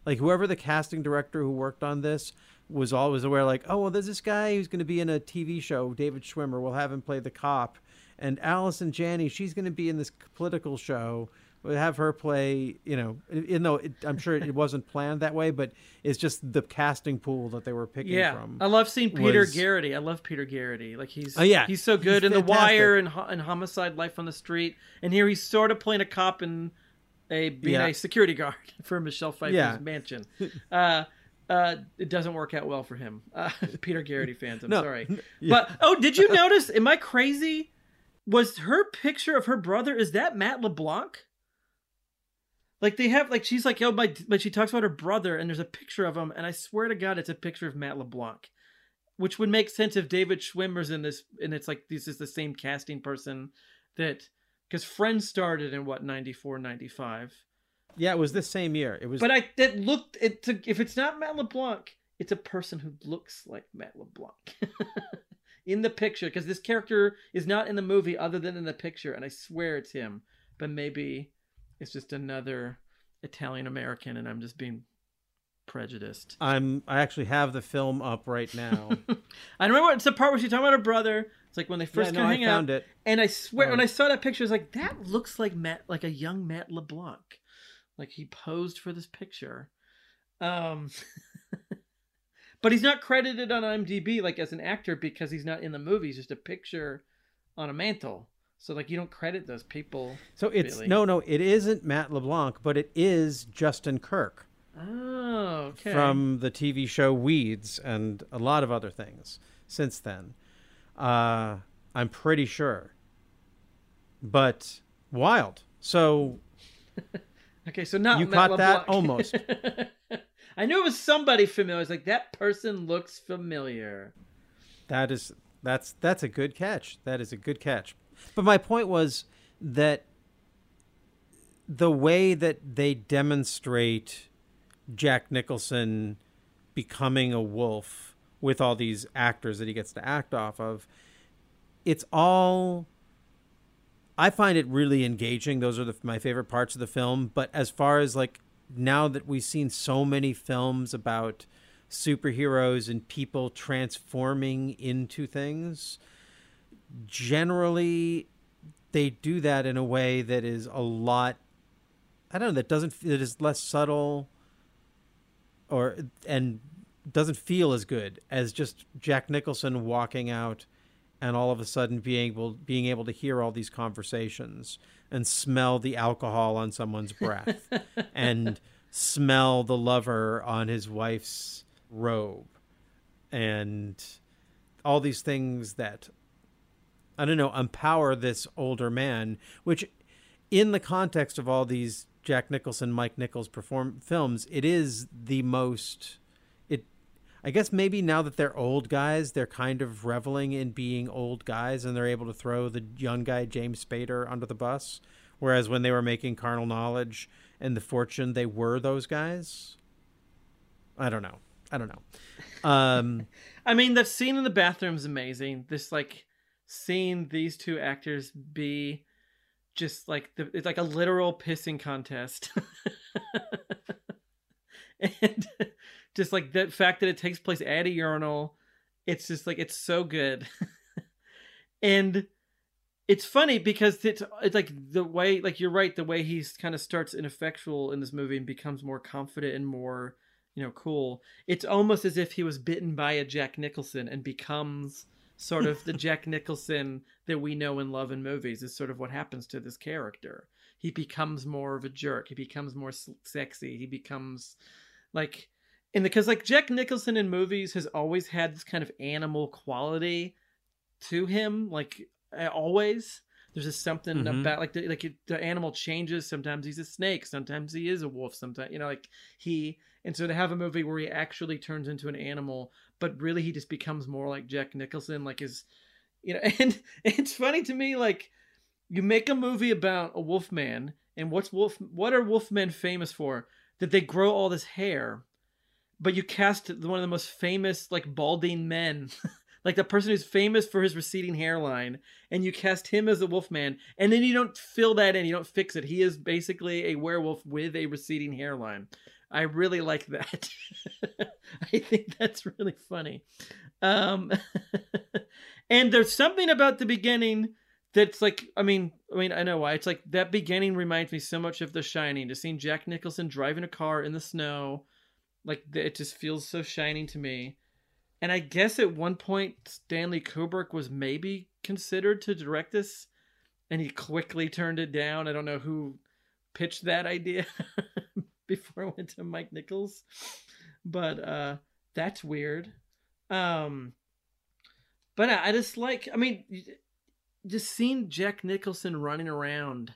Like whoever the casting director who worked on this was always aware like oh well there's this guy who's going to be in a tv show david schwimmer. We'll have him play the cop. And allison janney she's going to be in this political show have her play you know even though it, i'm sure it wasn't planned that way but it's just the casting pool that they were picking Yeah, from I love seeing Peter was- Gerety. I love Peter Gerety. Like he's Oh, yeah. he's so good He's in The. Wire and, and Homicide: Life on the Street, and here he's sort of playing a cop and a being Yeah. a security guard for Michelle Pfeiffer's Yeah. mansion. Uh, uh, it doesn't work out well for him. Uh, Peter Gerety fans, I'm No, sorry. But oh, did you notice? Am I crazy? Was her picture of her brother? Is that Matt LeBlanc? Like they have, like she's like, oh my, but she talks about her brother, and there's a picture of him, and I swear to God, it's a picture of Matt LeBlanc, which would make sense if David Schwimmer's in this, and it's like this is the same casting person that, because Friends started in what 94, 95. yeah it was this same year it was But I that looked it to, if it's not Matt LeBlanc, it's a person who looks like Matt LeBlanc in the picture because this character is not in the movie other than in the picture, and I swear it's him. But maybe it's just another Italian American, and I'm just being prejudiced. I'm. I actually have the film up right now. I remember it's the part where she's talking about her brother. It's like when they first yeah, come no, I found out. it. And I swear, when Um, I saw that picture, I was like, that looks like Matt, like a young Matt LeBlanc, like he posed for this picture. Um, but he's not credited on IMDb like as an actor because he's not in the movie. He's just a picture on a mantle. So like you don't credit those people. So it's Really? no, no. It isn't Matt LeBlanc, but it is Justin Kirk Oh, okay. from the TV show Weeds and a lot of other things since then. Uh, I'm pretty sure. But wild. So okay, so not You Matt caught that? Almost. I knew it was somebody familiar. I was like, that person looks familiar. That is that's that's a good catch. That is a good catch. But my point was that the way that they demonstrate Jack Nicholson becoming a wolf with all these actors that he gets to act off of, it's all I find it really engaging. Those are the, my favorite parts of the film. But as far as like now that we've seen so many films about superheroes and people transforming into things, generally they do that in a way that is a lot. I don't know. That doesn't. That is less subtle, or and doesn't feel as good as just Jack Nicholson walking out and all of a sudden being able being able to hear all these conversations and smell the alcohol on someone's breath and smell the lover on his wife's robe and all these things that I don't know empower this older man which in the context of all these Jack Nicholson Mike Nichols perform films it is the most it I guess maybe now that they're old guys, they're kind of reveling in being old guys and they're able to throw the young guy James Spader under the bus. Whereas when they were making Carnal Knowledge and The Fortune, they were those guys. I don't know. I don't know. Um, I mean, that scene in the bathroom is amazing. This like seeing these two actors be just like the, it's like a literal pissing contest. and just like the fact that it takes place at a urinal, it's just like it's so good. and it's funny because it's it's like the way like you're right the way he kind of starts ineffectual in this movie and becomes more confident and more you know cool it's almost as if he was bitten by a jack nicholson and becomes sort of the jack nicholson that we know and love in movies is sort of what happens to this character. He becomes more of a jerk. He becomes more sexy. He becomes like and because like jack nicholson in movies has always had this kind of animal quality to him like always. There's just something Mhm. about like the, like it, the animal changes. Sometimes he's a snake. Sometimes he is a wolf. Sometimes you know like he and so to have a movie where he actually turns into an animal but really he just becomes more like jack nicholson like his you know and it's funny to me like you make a movie about a wolf man and what's wolf what are wolf men famous for? That they grow all this hair but you cast one of the most famous like balding men like the person who's famous for his receding hairline and you cast him as a wolf man and then you don't fill that in you don't fix it. He is basically a werewolf with a receding hairline i really like that. I think that's really funny. Um and there's something about the beginning that's like i mean i mean i know why. It's like that beginning reminds me so much of the shining just seeing jack nicholson driving a car in the snow. Like it just feels so shining to me. And I guess at one point Stanley Kubrick was maybe considered to direct this, and he quickly turned it down. I don't know who pitched that idea before I went to Mike Nichols, but uh, that's weird. Um, but I, I just like, I mean, just seeing Jack Nicholson running around,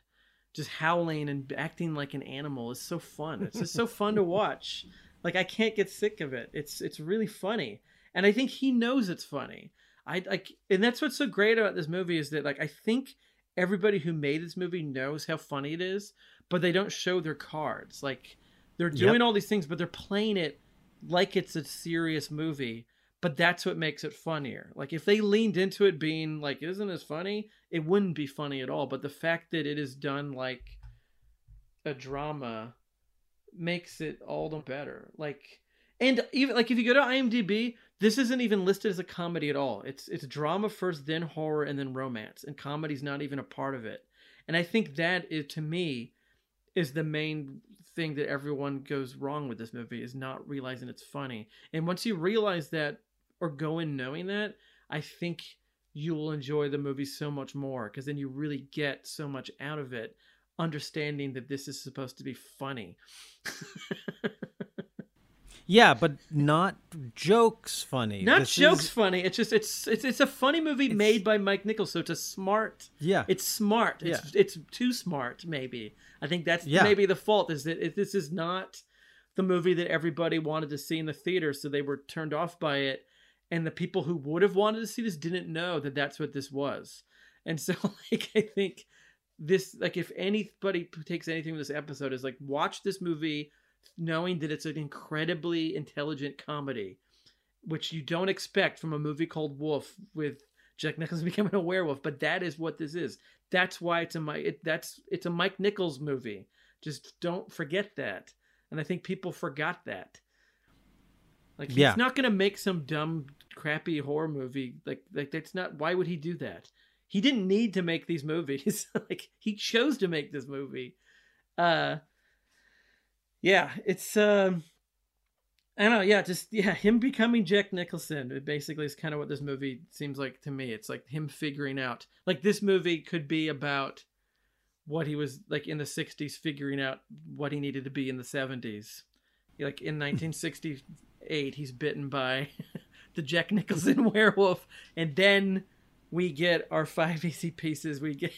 just howling and acting like an animal is so fun. It's just so fun to watch. Like I can't get sick of it. It's it's really funny and I think he knows it's funny. I like, and that's what's so great about this movie is that like I think everybody who made this movie knows how funny it is, but they don't show their cards. Like they're doing all these things, but they're playing it like it's a serious movie. But that's what makes it funnier. Like if they leaned into it being like, isn't this funny? It wouldn't be funny at all. But the fact that it is done like a drama makes it all the better. Like And even like if you go to IMDb, this isn't even listed as a comedy at all. It's it's drama first, then horror, and then romance. And comedy's not even a part of it. And I think that is to me is the main thing that everyone goes wrong with this movie is not realizing it's funny. And once you realize that or go in knowing that, I think you will enjoy the movie so much more because then you really get so much out of it understanding that this is supposed to be funny. Yeah, but not jokes funny. Not This jokes is- funny. It's just it's it's it's a funny movie made by Mike Nichols, so it's a smart. Yeah. It's smart. It's it's too smart. Maybe I think that's Yeah. maybe the fault is that it, this is not the movie that everybody wanted to see in the theater, so they were turned off by it, and the people who would have wanted to see this didn't know that that's what this was, and so like I think this like if anybody takes anything from this episode is like watch this movie knowing that it's an incredibly intelligent comedy which you don't expect from a movie called Wolf with Jack Nicholson becoming a werewolf, but that is what this is. That's why it's a Mike. It, that's it's a Mike Nichols movie. Just don't forget that. And I think people forgot that. Like he's Yeah. not gonna make some dumb, crappy horror movie. Like like that's not. Why would he do that? He didn't need to make these movies. like he chose to make this movie. Uh. Yeah, it's um. I don't know. Yeah, just yeah, him becoming Jack Nicholson. It basically is kind of what this movie seems like to me. It's like him figuring out. Like this movie could be about what he was like in the '60s, figuring out what he needed to be in the '70s. Like in 1968, he's bitten by the Jack Nicholson werewolf, and then we get our five easy pieces. We get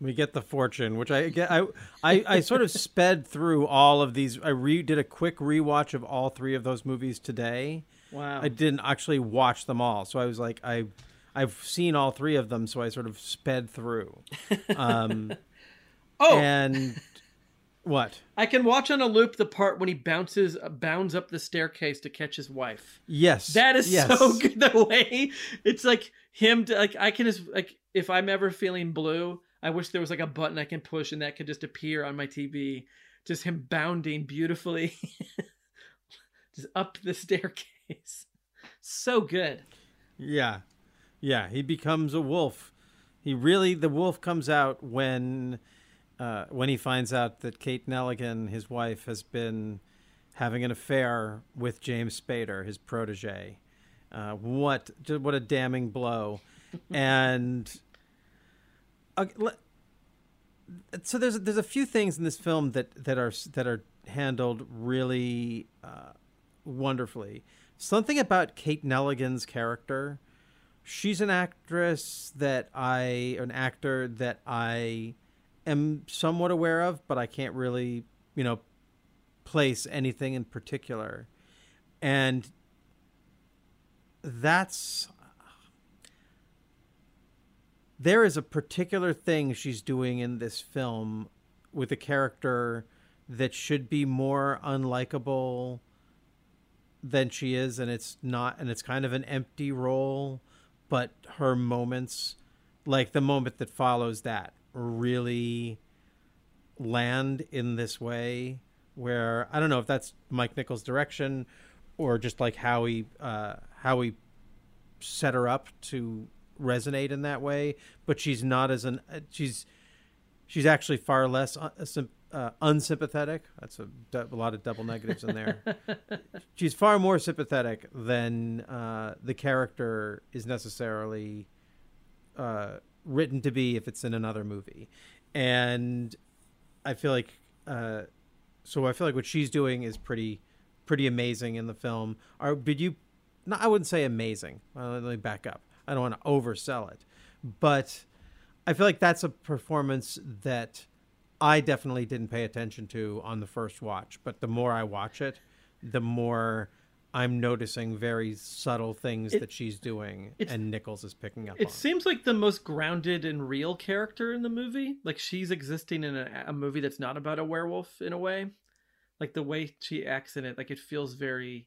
We get the fortune, which I get. I, I I sort of sped through all of these. I re did a quick rewatch of all three of those movies today. wow. I didn't actually watch them all, so I was like, I I've seen all three of them, so I sort of sped through. Um, oh, and what? I can watch on a loop the part when he bounces bounds up the staircase to catch his wife. Yes, That is yes. so good. The way it's like him to like I can just like if I'm ever feeling blue, I wish there was like a button I can push and that could just appear on my TV. Just him bounding beautifully just up the staircase. So good. Yeah, yeah. He becomes a wolf. He really the wolf comes out when uh, when he finds out that Kate Nelligan, his wife, has been having an affair with James Spader, his protege. Uh, what what a damning blow! and so there's there's a few things in this film that that are that are handled really uh, wonderfully. Something about Kate Nelligan's character. She's an actress that I, an actor that I am somewhat aware of, but I can't really, you know, place anything in particular. And that's there is a particular thing she's doing in this film with a character that should be more unlikable than she is and it's not and it's kind of an empty role but her moments like the moment that follows that really land in this way where I don't know if that's Mike Nichols' direction or just like how he uh, how he set her up to resonate in that way. But she's not as an uh, she's she's actually far less uh, uh, unsympathetic. That's a, a lot of double negatives in there. she's far more sympathetic than uh, the character is necessarily uh, written to be if it's in another movie, and I feel like uh, so I feel like what she's doing is pretty pretty amazing in the film. Are did you? No, I wouldn't say amazing. Uh, let me back up. I don't want to oversell it, but I feel like that's a performance that I definitely didn't pay attention to on the first watch. But the more I watch it, the more I'm noticing very subtle things It- that she's doing, and Nichols is picking up It on. seems like the most grounded and real character in the movie. Like she's existing in a, a movie that's not about a werewolf in a way. Like the way she acts in it, like it feels very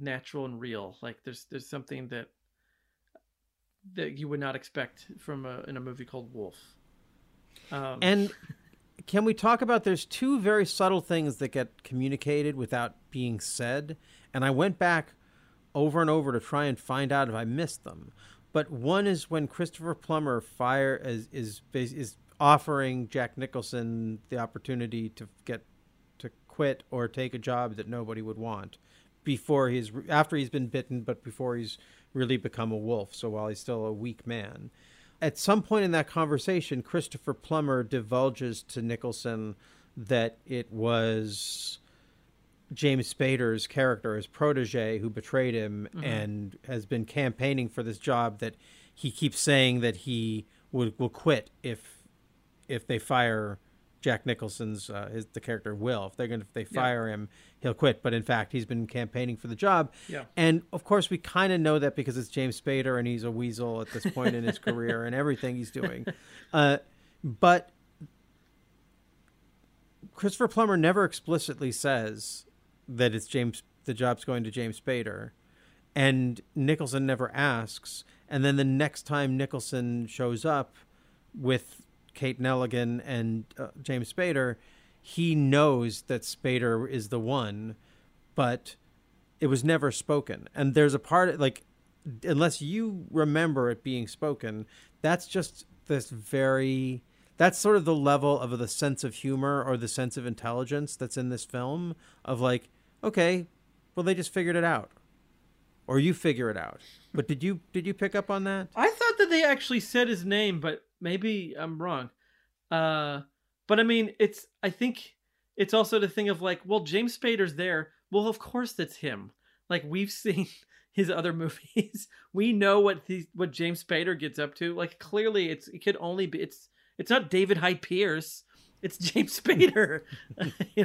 natural and real. Like there's there's something that that you would not expect from a in a movie called Wolf. Um, and can we talk about there's two very subtle things that get communicated without being said, and I went back over and over to try and find out if I missed them. But one is when Christopher Plummer fire is is is offering Jack Nicholson the opportunity to get to quit or take a job that nobody would want before he's after he's been bitten, but before he's really become a wolf. So while he's still a weak man, at some point in that conversation, Christopher Plummer divulges to Nicholson that it was James Spader's character, his protege, who betrayed him mm-hmm. and has been campaigning for this job that he keeps saying that he would will quit if if they fire Jack Nicholson's uh, his the character Will. If they're going to if they fire him, he'll quit. But in fact, he's been campaigning for the job. Yeah. And of course, we kind of know that because it's James Spader and he's a weasel at this point in his career and everything he's doing. Uh, but Christopher Plummer never explicitly says that it's James the job's going to James Spader, and Nicholson never asks. And then the next time Nicholson shows up with Kate Nelligan and uh, James Spader, he knows that Spader is the one, but it was never spoken. And there's a part like unless you remember it being spoken, that's just this very that's sort of the level of the sense of humor or the sense of intelligence that's in this film of like, okay, well they just figured it out. Or you figure it out. But did you did you pick up on that? I thought that they actually said his name, but maybe I'm wrong. Uh, but I mean, it's I think it's also the thing of like, well, James Spader's there. Well, of course that's him. Like we've seen his other movies. we know what he, what James Spader gets up to. Like clearly, it's it could only be it's it's not David Hyde Pierce. It's James Spader.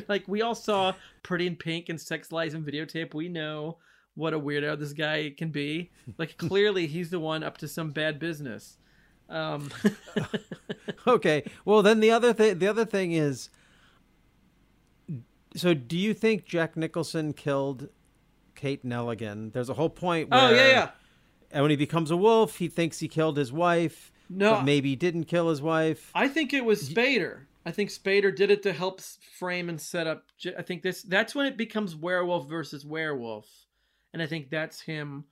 like we all saw Pretty in Pink and Sex Lies and Videotape. We know what a weirdo this guy can be. Like clearly, he's the one up to some bad business. Um, okay. Well, then the other thing the other thing is so do you think Jack Nicholson killed Kate Nelligan? There's a whole point where oh yeah, yeah. And when he becomes a wolf, he thinks he killed his wife. No. but maybe he didn't kill his wife. I think it was Spader. I think Spader did it to help frame and set up. I think this that's when it becomes werewolf versus werewolf, and I think that's him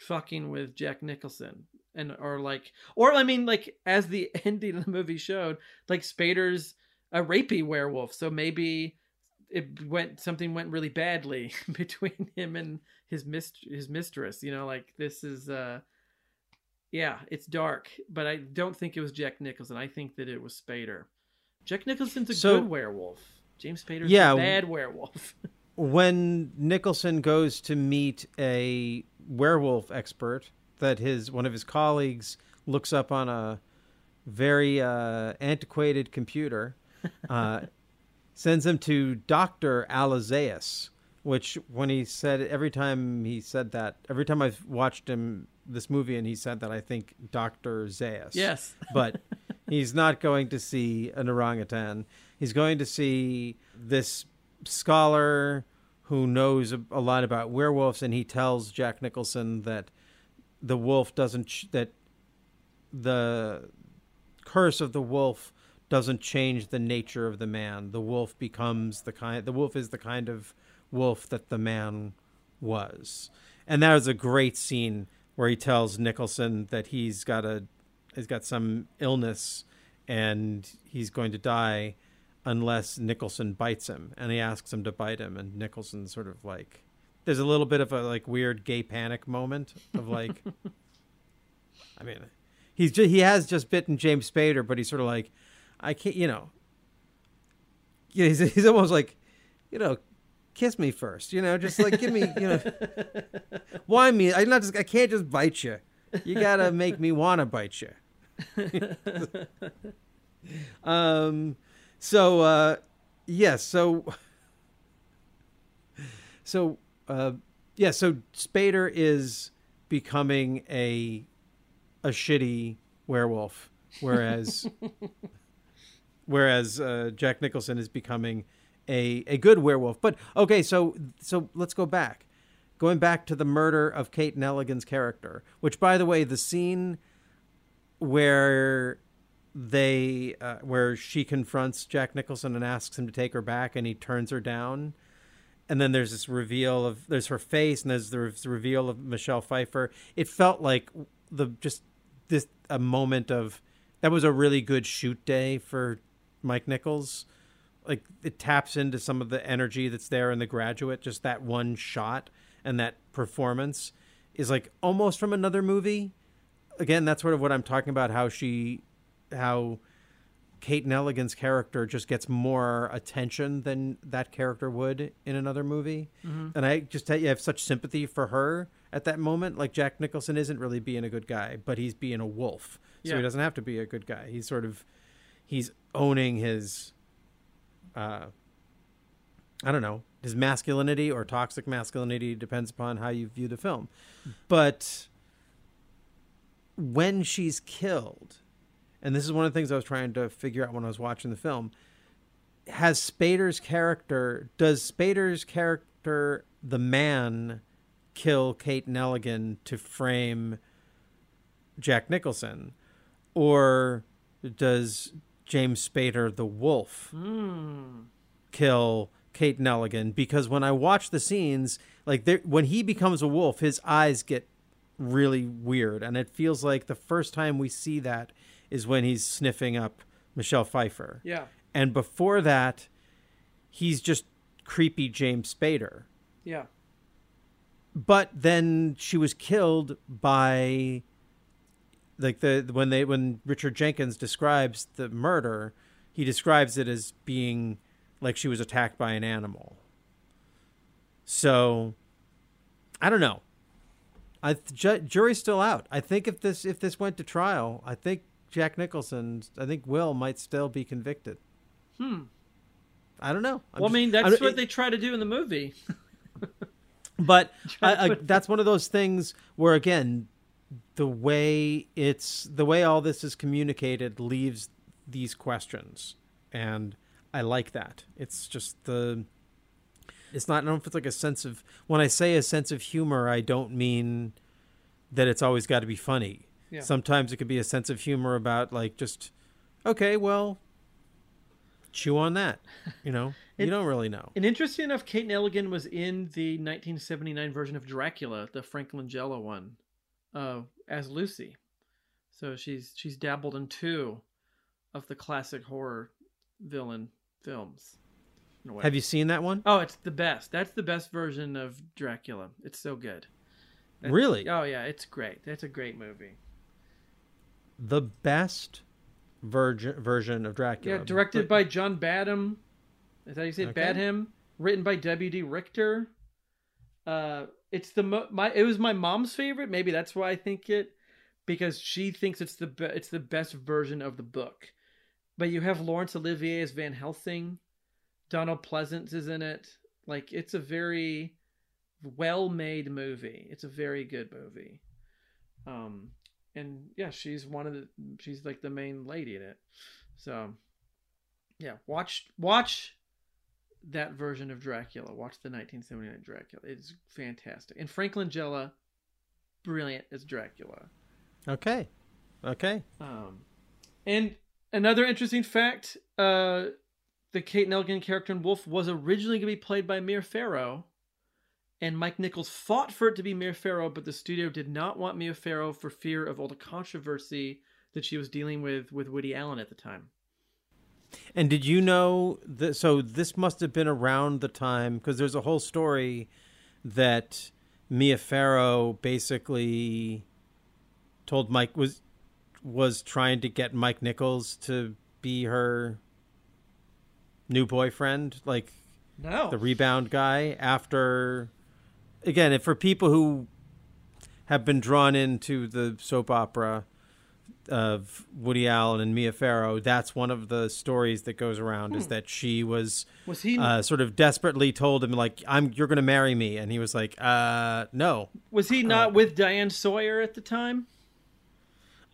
fucking with Jack Nicholson and or like or I mean like as the ending of the movie showed, like Spader's a rapey werewolf, so maybe it went something went really badly between him and his mist his mistress. You know, like this is uh yeah, it's dark, but I don't think it was Jack Nicholson. I think that it was Spader. Jack Nicholson's a So- good werewolf. James Spader's Yeah, a bad werewolf. when Nicholson goes to meet a werewolf expert that his one of his colleagues looks up on a very uh, antiquated computer, uh, sends him to Doctor Alezias. Which, when he said every time he said that, every time I've watched him this movie and he said that, I think Doctor Zaius yes. but he's not going to see an orangutan. He's going to see this scholar who knows a lot about werewolves, and he tells Jack Nicholson that the wolf doesn't ch- that the curse of the wolf doesn't change the nature of the man. The wolf becomes the kind. The wolf is the kind of wolf that the man was, and that is a great scene where he tells Nicholson that he's got a he's got some illness and he's going to die unless Nicholson bites him, and he asks him to bite him, and Nicholson sort of like there's a little bit of a like weird gay panic moment of like, I mean, he's just, he has just bitten James Spader, but he's sort of like, I can't, you know, yeah, he's, he's almost like, you know, kiss me first, you know, just like give me, you know, why me? I'm not just I can't just bite you. You gotta make me want to bite you. um, so uh, yes, so so uh, yeah, so Spader is becoming a a shitty werewolf, whereas whereas uh, Jack Nicholson is becoming a a good werewolf. But okay, so so let's go back. Going back to the murder of Kate Nelligan's character, which by the way, the scene where they uh, where she confronts Jack Nicholson and asks him to take her back, and he turns her down. And then there's this reveal of there's her face, and there's the re- reveal of Michelle Pfeiffer. It felt like the just this a moment of that was a really good shoot day for Mike Nichols. Like it taps into some of the energy that's there in The Graduate. Just that one shot and that performance is like almost from another movie. Again, that's sort of what I'm talking about. How she, how Kate Nelligan's character just gets more attention than that character would in another movie. And I just I have such sympathy for her at that moment. Like Jack Nicholson isn't really being a good guy, but he's being a wolf. So Yeah. he doesn't have to be a good guy. He's sort of he's owning his uh I don't know, his masculinity or toxic masculinity depends upon how you view the film. But when she's killed, and this is one of the things I was trying to figure out when I was watching the film, has Spader's character does Spader's character the man kill Kate Nelligan to frame Jack Nicholson? Or does James Spader the wolf hmm. kill Kate Nelligan? Because when I watch the scenes like there when he becomes a wolf his eyes get really weird and it feels like the first time we see that is when he's sniffing up Michelle Pfeiffer. Yeah. And before that, he's just creepy James Spader. Yeah. But then she was killed by like the when they when Richard Jenkins describes the murder, he describes it as being like she was attacked by an animal. So I don't know. I ju- jury's still out. I think if this if this went to trial, I think Jack Nicholson, I think Will might still be convicted. Hmm. I don't know. I'm Well, I mean, that's don't- what they try to do in the movie. but I, I, that's one of those things where again the way it's the way all this is communicated leaves these questions and i like that it's just the it's not i don't know if it's like a sense of when i say a sense of humor i don't mean that it's always got to be funny Yeah. sometimes it could be a sense of humor about like just okay well chew on that you know It- you don't really know And interesting enough, Kate Nelligan was in the 1979 version of Dracula, the Frank Langella one, uh, as Lucy. So she's she's dabbled in two of the classic horror villain films. in a way. have you seen that one Oh, it's the best. That's the best version of Dracula. It's so good. That- Really? Oh yeah, it's great. That's a great movie. The best version version of Dracula. Yeah, directed But- by John Badham. Is that how you say? Okay. Badham? Written by W. D. Richter. Uh, it's the mo- my it was my mom's favorite. Maybe that's why I think it because she thinks it's the be- it's the best version of the book. But you have Laurence Olivier as Van Helsing. Donald Pleasence is in it. Like it's a very well-made movie. It's a very good movie. Um and yeah, she's one of the she's like the main lady in it. So yeah, watch watch that version of Dracula. Watch the 1979 Dracula. It's fantastic. And Franklin Langella, brilliant as Dracula. okay, okay. Um, and another interesting fact: uh, the Kate Nelligan character in Wolf was originally going to be played by Mia Farrow, and Mike Nichols fought for it to be Mia Farrow, but the studio did not want Mia Farrow for fear of all the controversy that she was dealing with with Woody Allen at the time. And did you know that? So this must have been around the time because there's a whole story that Mia Farrow basically told Mike was was trying to get Mike Nichols to be her new boyfriend, like No, the rebound guy after again if for people who have been drawn into the soap opera of Woody Allen and Mia Farrow that's one of the stories that goes around is that she was was he uh, sort of desperately told him like I'm you're going to marry me and he was like uh no was he not with Diane Sawyer at the time?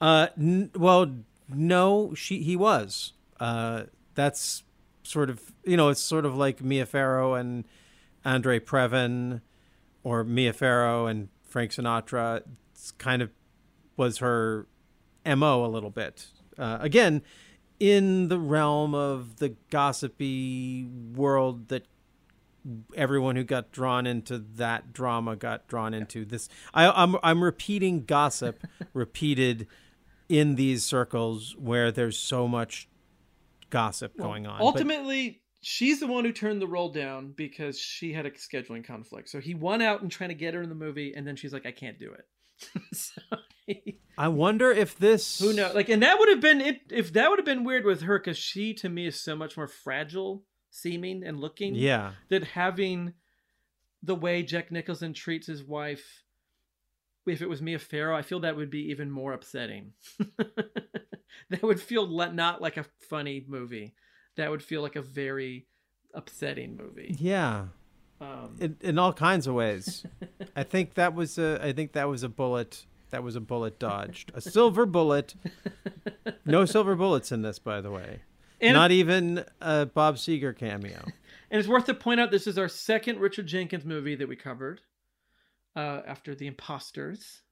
Uh, n- well, no, she he was. Uh, that's sort of you know it's sort of like Mia Farrow and Andre Previn, or Mia Farrow and Frank Sinatra. It's kind of was her mo a little bit. Uh, again, in the realm of the gossipy world that everyone who got drawn into that drama got drawn into. This I, I'm I'm repeating gossip repeated in these circles where there's so much gossip going on. Ultimately, she's the one who turned the role down because she had a scheduling conflict. So he won out and trying to get her in the movie, and then she's like, "I can't do it." so he- I wonder if this who knows? Like, and that would have been it. If that would have been weird with her, because she to me is so much more fragile seeming and looking. Yeah. That having the way Jack Nicholson treats his wife. If it was Mia Farrow, I feel that would be even more upsetting. that would feel not like a funny movie. That would feel like a very upsetting movie. Yeah. Um, In, in all kinds of ways. I think that was a I think that was a bullet that was a bullet dodged. A silver bullet. No silver bullets in this by the way. And- Not even a Bob Seger cameo. And it's worth to point out this is our second Richard Jenkins movie that we covered uh, after The Imposters.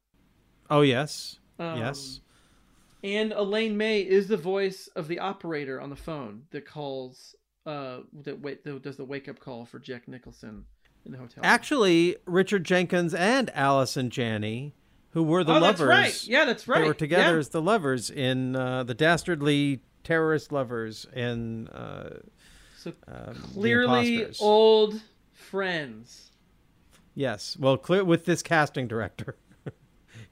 Oh yes. Um, yes. And Elaine May is the voice of the operator on the phone that calls, uh, that wait, that does the wake up call for Jack Nicholson in the hotel. Actually, Richard Jenkins and Allison Janney, who were the oh, that's lovers. right. Yeah, that's right. They were together Yeah. as the lovers in uh, the dastardly terrorist lovers in uh, So um, clearly old friends. Yes. Well, clear with this casting director.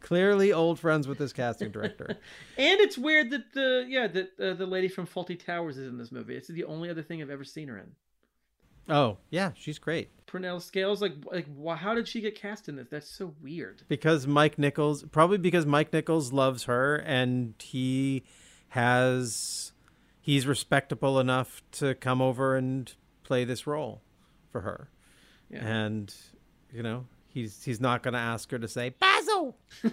Clearly old friends with this casting director. And it's weird that the yeah that uh, the lady from Fawlty Towers is in this movie. It's the only other thing I've ever seen her in. oh, yeah, she's great. Prunella Scales, like like how did she get cast in this? That's so weird. Because Mike Nichols, probably because Mike Nichols loves her and he has he's respectable enough to come over and play this role for her. Yeah. And you know, he's he's not going to ask her to say Basil.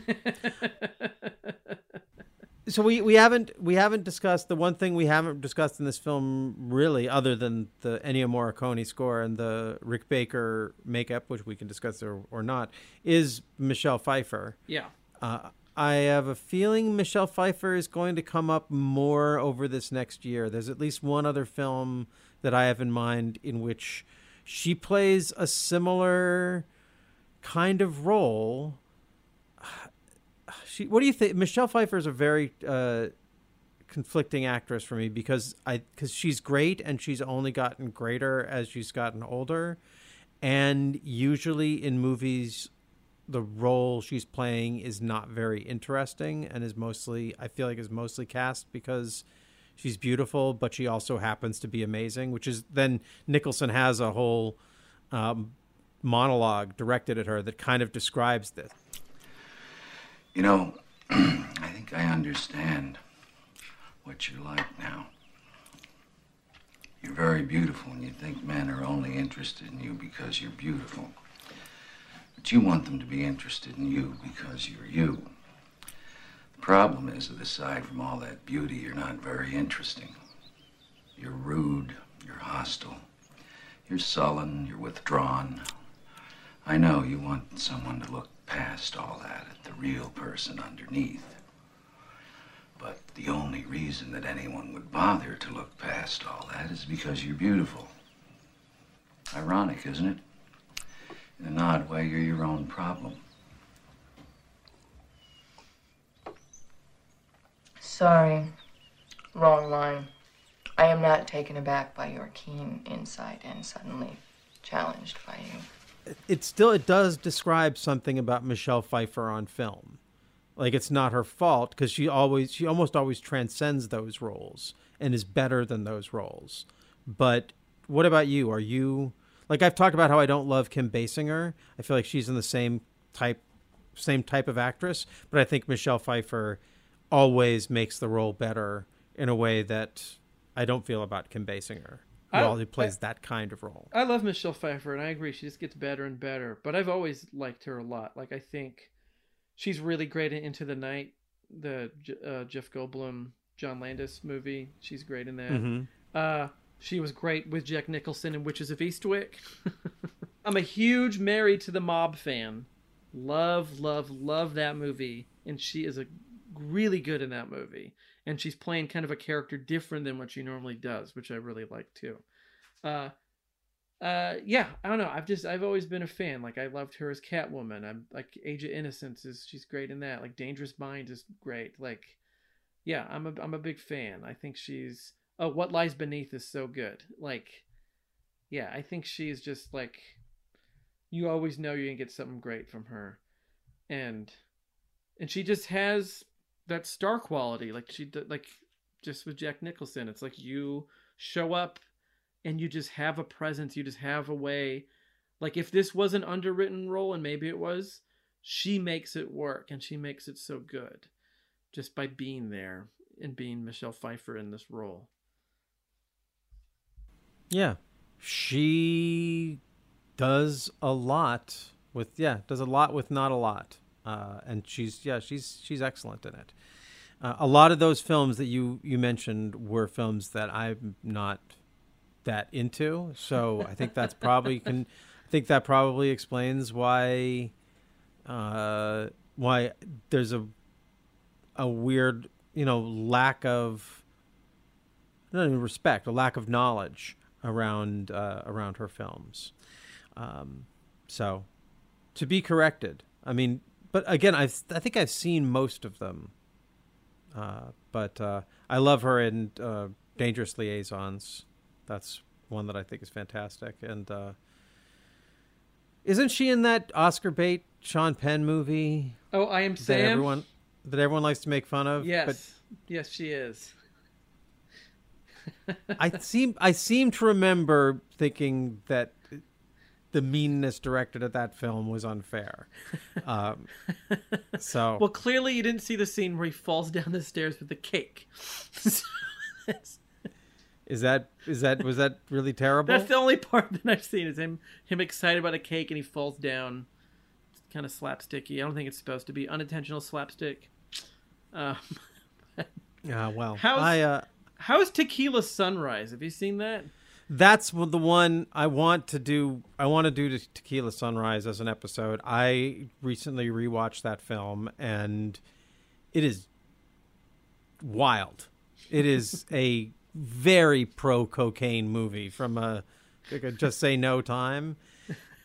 so we, we haven't we haven't discussed the one thing we haven't discussed in this film really other than the Ennio Morricone score and the Rick Baker makeup which we can discuss or, or not is Michelle Pfeiffer. yeah. Uh, I have a feeling Michelle Pfeiffer is going to come up more over this next year. There's at least one other film that I have in mind in which she plays a similar kind of role. She, what do you think? Michelle Pfeiffer is a very uh, conflicting actress for me because I because she's great and she's only gotten greater as she's gotten older, and usually in movies the role she's playing is not very interesting and is mostly I feel like is mostly cast because she's beautiful, but she also happens to be amazing. Which is then Nicholson has a whole um, monologue directed at her that kind of describes this. You know, I think I understand what you're like now. You're very beautiful, and you think men are only interested in you because you're beautiful. But you want them to be interested in you because you're you. The problem is that aside from all that beauty, you're not very interesting. You're rude, you're hostile, you're sullen, you're withdrawn. I know you want someone to look past all that at the real person underneath. But the only reason that anyone would bother to look past all that is because you're beautiful. Ironic, isn't it? In an odd way, you're your own problem. Sorry. Wrong line. I am not taken aback by your keen insight and suddenly challenged by you. It still it does describe something about Michelle Pfeiffer on film. Like it's not her fault because she always she almost always transcends those roles and is better than those roles. But what about you? Are you like I've talked about how I don't love Kim Basinger. I feel like she's in the same type same type of actress, but I think Michelle Pfeiffer always makes the role better in a way that I don't feel about Kim Basinger, who I- always plays that kind of role. I love Michelle Pfeiffer, and I agree. She just gets better and better. But I've always liked her a lot. Like I think she's really great in Into the Night, the uh, Jeff Goldblum, John Landis movie. She's great in that. Mhm. Uh, she was great with Jack Nicholson in Witches of Eastwick. I'm a huge Married to the Mob fan. Love, love, love that movie, and she is a really good in that movie, and she's playing kind of a character different than what she normally does, which I really like too. Uh, uh, yeah, I don't know. I've just I've always been a fan. Like I loved her as Catwoman. I'm like Age of Innocence is she's great in that. Like Dangerous Minds is great. Like, yeah, I'm a I'm a big fan. I think she's oh What Lies Beneath is so good. Like, yeah, I think she's just like you always know you're gonna get something great from her, and and she just has that star quality. Like she like just with Jack Nicholson, it's like you show up and you just have a presence. You just have a way. Like if this was an underwritten role, and maybe it was, she makes it work, and she makes it so good, just by being there and being Michelle Pfeiffer in this role. Yeah. She does a lot with yeah, does a lot with not a lot. Uh, and she's yeah, she's she's excellent in it. Uh, a lot of those films that you you mentioned were films that I'm not that into, so I think that's probably can I think that probably explains why uh, why there's a a weird you know lack of not even respect, a lack of knowledge around uh, around her films. Um, so, to be corrected. I mean, but again, I I think I've seen most of them. Uh, but uh, I love her in uh, Dangerous Liaisons. That's one that I think is fantastic. And uh, isn't she in that Oscar bait Sean Penn movie? Oh, I am that Sam. everyone that everyone likes to make fun of. yes, But yes, she is. I seem I seem to remember thinking that the meanness directed at that film was unfair. Um, so Well, clearly you didn't see the scene where he falls down the stairs with the cake. is that is that was that really terrible? That's the only part that I've seen is him him excited about a cake and he falls down. It's kind of slapsticky. I don't think it's supposed to be unintentional slapstick. Um, Yeah, well, How's- I uh, how's Tequila Sunrise? Have you seen that? That's the one I want to do. I want to do Te- Tequila Sunrise as an episode. I recently rewatched that film, and it is wild. It is a very pro cocaine movie from a just say no time,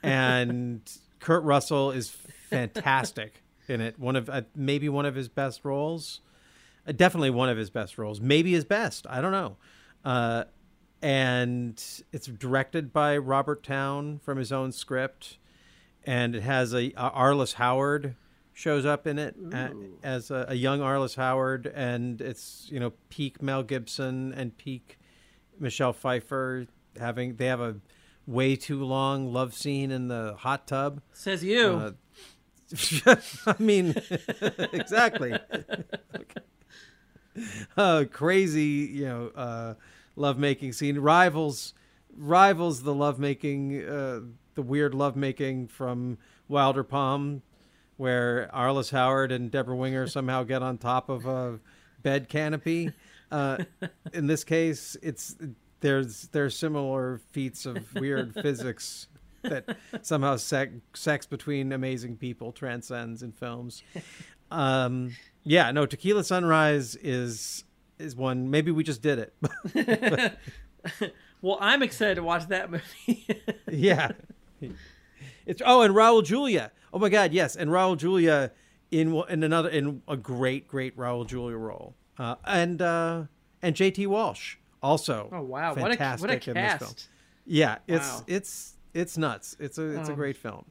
and Kurt Russell is fantastic in it. One of uh, maybe one of his best roles. Uh, definitely one of his best roles. Maybe his best. I don't know. Uh, and it's directed by Robert Towne from his own script, and it has a, a Arliss Howard shows up in it a- as a, a young Arliss Howard, and it's you know peak Mel Gibson and peak Michelle Pfeiffer having they have a way too long love scene in the hot tub. Says you. Uh, I mean, exactly. uh, crazy, you know, uh, lovemaking scene rivals rivals the lovemaking, uh, the weird lovemaking from Wilder Napalm, where Arliss Howard and Debra Winger somehow get on top of a bed canopy. Uh, in this case, it's there's there's similar feats of weird physics that somehow sex, sex between amazing people transcends in films. Um, yeah, no, Tequila Sunrise is is one. Maybe we just did it. well, I'm excited to watch that movie. yeah, it's oh, and Raul Julia. Oh my God, yes, and Raul Julia in in another in a great great Raul Julia role, uh, and uh, and J.T. Walsh also. oh wow, what a fantastic what a in this film. cast! Yeah, it's Wow. it's it's nuts. It's a it's a Um, great film.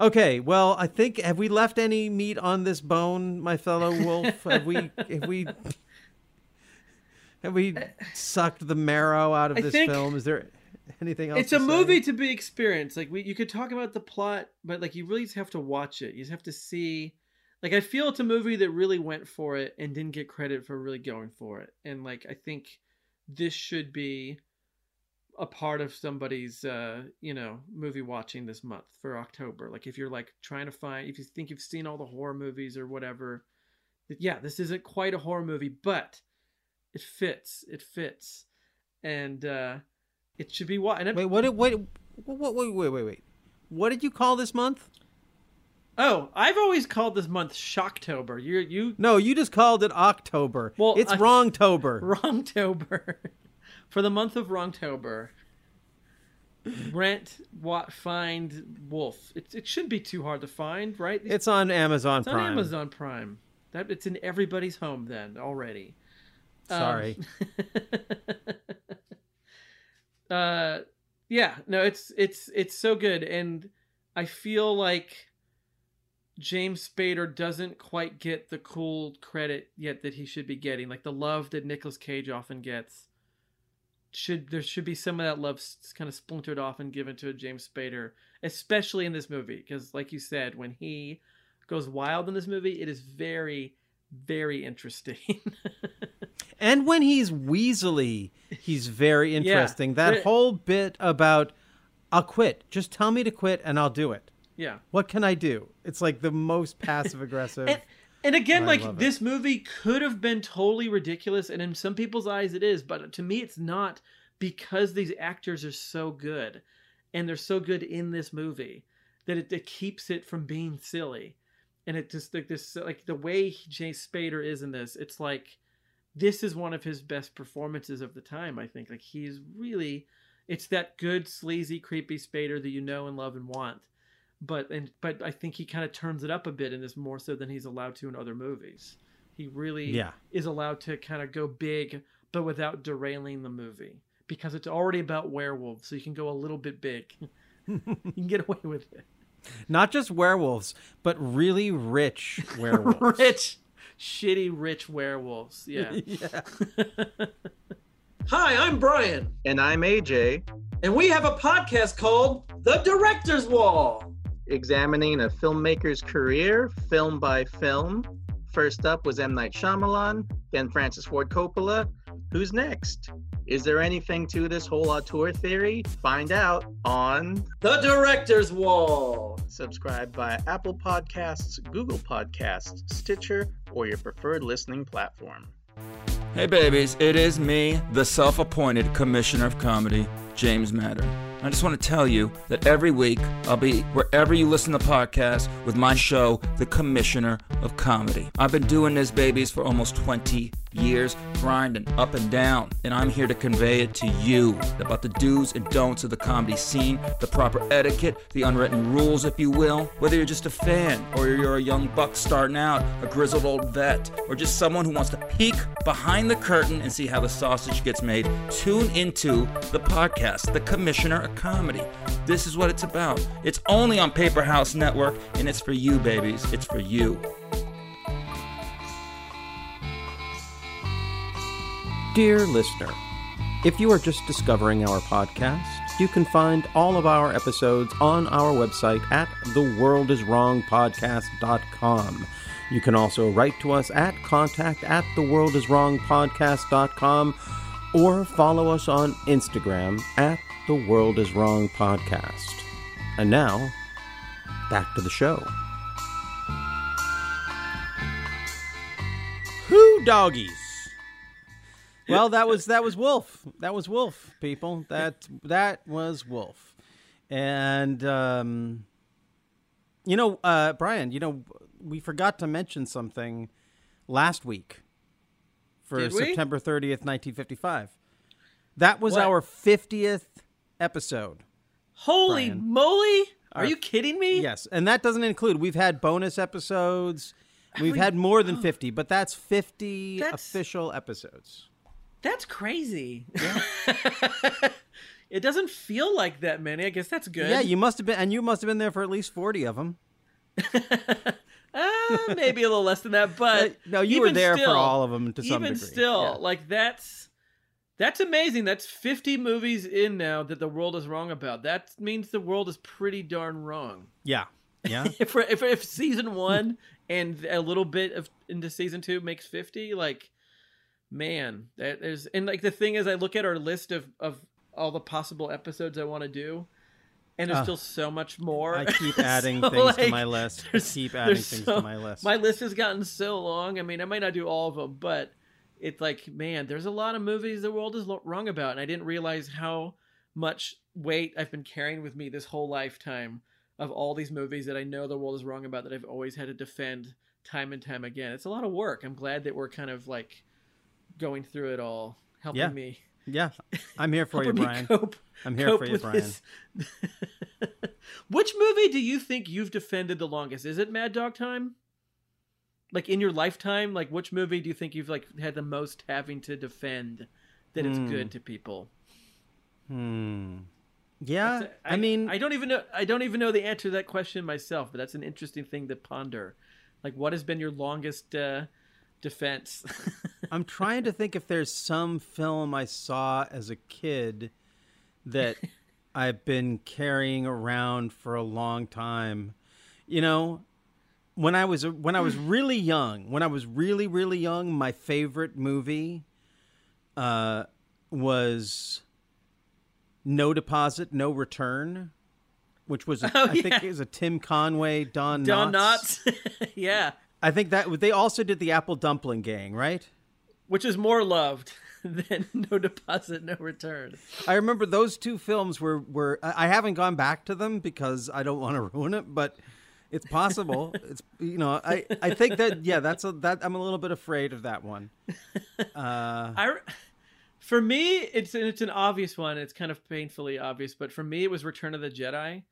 Okay, well, I think have we left any meat on this bone, my fellow wolf? have we have we have we sucked the marrow out of I this film? Is there anything else? It's a say? movie to be experienced. Like we, you could talk about the plot, but like you really just have to watch it. You just have to see. Like I feel it's a movie that really went for it and didn't get credit for really going for it. And like I think this should be a part of somebody's uh you know movie watching this month for october like if you're like trying to find if you think you've seen all the horror movies or whatever yeah this isn't quite a horror movie but it fits it fits and uh it should be what and it, Wait, what? did- Wait, wait, wait, wait, wait, wait. What did you call this month? Oh, I've always called this month Shocktober. You you No, you just called it October. Well, it's I- Wrongtober. Wrongtober. For the month of Wrongtober. Rent, what, find Wolf. It, it shouldn't be too hard to find, right? It's on Amazon It's Prime. on Amazon Prime. That it's in everybody's home then already. Um, Sorry. uh yeah, no, it's it's it's so good and I feel like James Spader doesn't quite get the cool credit yet that he should be getting. Like the love that Nicolas Cage often gets. Should there should be some of that love kind of splintered off and given to a James Spader, especially in this movie because like you said when he goes wild in this movie, it is very very interesting. And when he's weaselly, he's very Yeah. interesting. That But- whole bit about I'll quit. Just tell me to quit and I'll do it. yeah. What can I do? It's like the most passive aggressive. And, and again, like love it. this movie could have been totally ridiculous, and in some people's eyes it is, but to me it's not because these actors are so good, and they're so good in this movie that it, it keeps it from being silly, and it just like this like the way Jay Spader is in this, it's like this is one of his best performances of the time. I think like he's really, it's that good sleazy creepy Spader that you know and love and want but and but I think he kind of turns it up a bit in this more so than he's allowed to in other movies. He really Yeah. is allowed to kind of go big, but without derailing the movie because it's already about werewolves, so you can go a little bit big. you can get away with it. Not just werewolves, but really rich werewolves. rich, shitty, rich werewolves. Yeah. yeah. Hi, I'm Bryan, And I'm AJ, and we have a podcast called The Director's Wall. examining a filmmaker's career film by film. First up was M. Night Shyamalan, then Francis Ford Coppola. Who's next? Is there anything to this whole auteur theory? Find out on The Director's Wall. subscribe via Apple Podcasts, Google Podcasts, Stitcher, or your preferred listening platform. Hey babies, it is me, the self appointed Commissioner of Comedy, James Matter. I just want to tell you that every week I'll be wherever you listen to podcasts with my show, The Commissioner of Comedy. I've been doing this, babies, for almost 20 years, grinding up and down, and I'm here to convey it to you about the do's and don'ts of the comedy scene, the proper etiquette, the unwritten rules, if you will. Whether you're just a fan, or you're a young buck starting out, a grizzled old vet, or just someone who wants to peek behind the curtain and see how the sausage gets made, tune into the podcast, The Commissioner of Comedy. This is what it's about. It's only on Paper House Network, and it's for you, babies. It's for you. Dear listener, if you are just discovering our podcast, you can find all of our episodes on our website at theworldiswrongpodcast.com. You can also write to us at contact at theworldiswrongpodcast.com or follow us on Instagram at The World Is Wrong Podcast. And now, back to the show. Who doggies? Well, that was that was Wolf. That was Wolf, people. That that was Wolf. And um you know, uh Bryan, you know, we forgot to mention something last week for Did we? September 30th, 1955. That was What? our 50th episode. Holy Bryan. moly! Are Our- you kidding me? Yes, and that doesn't include we've had bonus episodes. We've we- had more than 50, but that's 50 That's- official episodes. That's crazy. it doesn't feel like that many. I guess that's good. Yeah, you must have been and you must have been there for at least 40 of them. uh, maybe a little less than that, but no, you were there for still- all of them to some even degree. Even still, Yeah. like that's that's amazing. That's fifty movies in now that the world is wrong about. That means the world is pretty darn wrong. Yeah. Yeah. if if, if season one and a little bit of into season two makes fifty, like man, that there's and like the thing is, I look at our list of of all the possible episodes I want to do. And there's Ah. still so much more. I keep adding So, things to my list. I keep adding things so- to my list. My list has gotten so long. I mean, I might not do all of them, but it's like, man, there's a lot of movies the world is wrong about, and I didn't realize how much weight I've been carrying with me this whole lifetime of all these movies that I know the world is wrong about that I've always had to defend time and time again. It's a lot of work. I'm glad that we're kind of like going through it all, helping Yeah. me. Yeah, I'm here for you, Bryan. cope- I'm here for you, Bryan. Which movie do you think you've defended the longest? Is it Mad Dog Time? Like in your lifetime, like which movie do you think you've like had the most having to defend that it's Hmm. good to people? Hmm. Yeah, a- I, mean, I don't even know. I don't even know the answer to that question myself, but that's an interesting thing to ponder. Like, what has been your longest uh, defense? I'm trying to think if there's some film I saw as a kid that I've been carrying around for a long time. You know, when I was when I was really young, when I was really really young, my favorite movie uh, was No Deposit, No Return, which was a, Oh, I think it was a Tim Conway, Don Don Knotts. Knotts, yeah, I think that they also did the Apple Dumpling Gang, right? which is more loved than No Deposit, No Return. I remember those two films were were I haven't gone back to them because I don't want to ruin it, but it's possible. it's you know I I think that yeah that's a that I'm a little bit afraid of that one. Uh, I, for me, it's it's an obvious one. It's kind of painfully obvious, but for me, it was Return of the Jedi.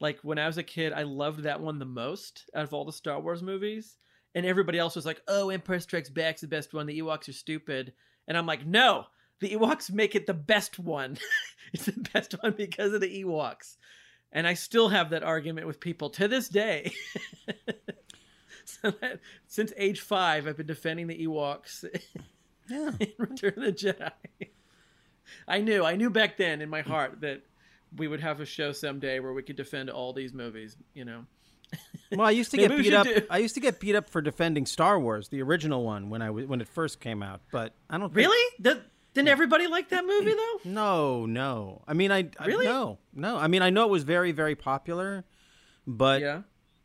Like when I was a kid, I loved that one the most out of all the Star Wars movies, and everybody else was like, "Oh, Empire Strikes Back's the best one. The Ewoks are stupid," and I'm like, "No, the Ewoks make it the best one. it's the best one because of the Ewoks." And I still have that argument with people to this day. so that, since age five, I've been defending the Ewoks yeah. in Return of the Jedi. I knew, I knew back then in my heart that we would have a show someday where we could defend all these movies. You know, Well, I used to get beat up. do- I used to get beat up for defending Star Wars, the original one, when I was when it first came out. But I don't think, really? Did, didn't everybody like that movie though? No, no. I mean, I I- Really? no, no. I mean, I know it was very, very popular, but Yeah.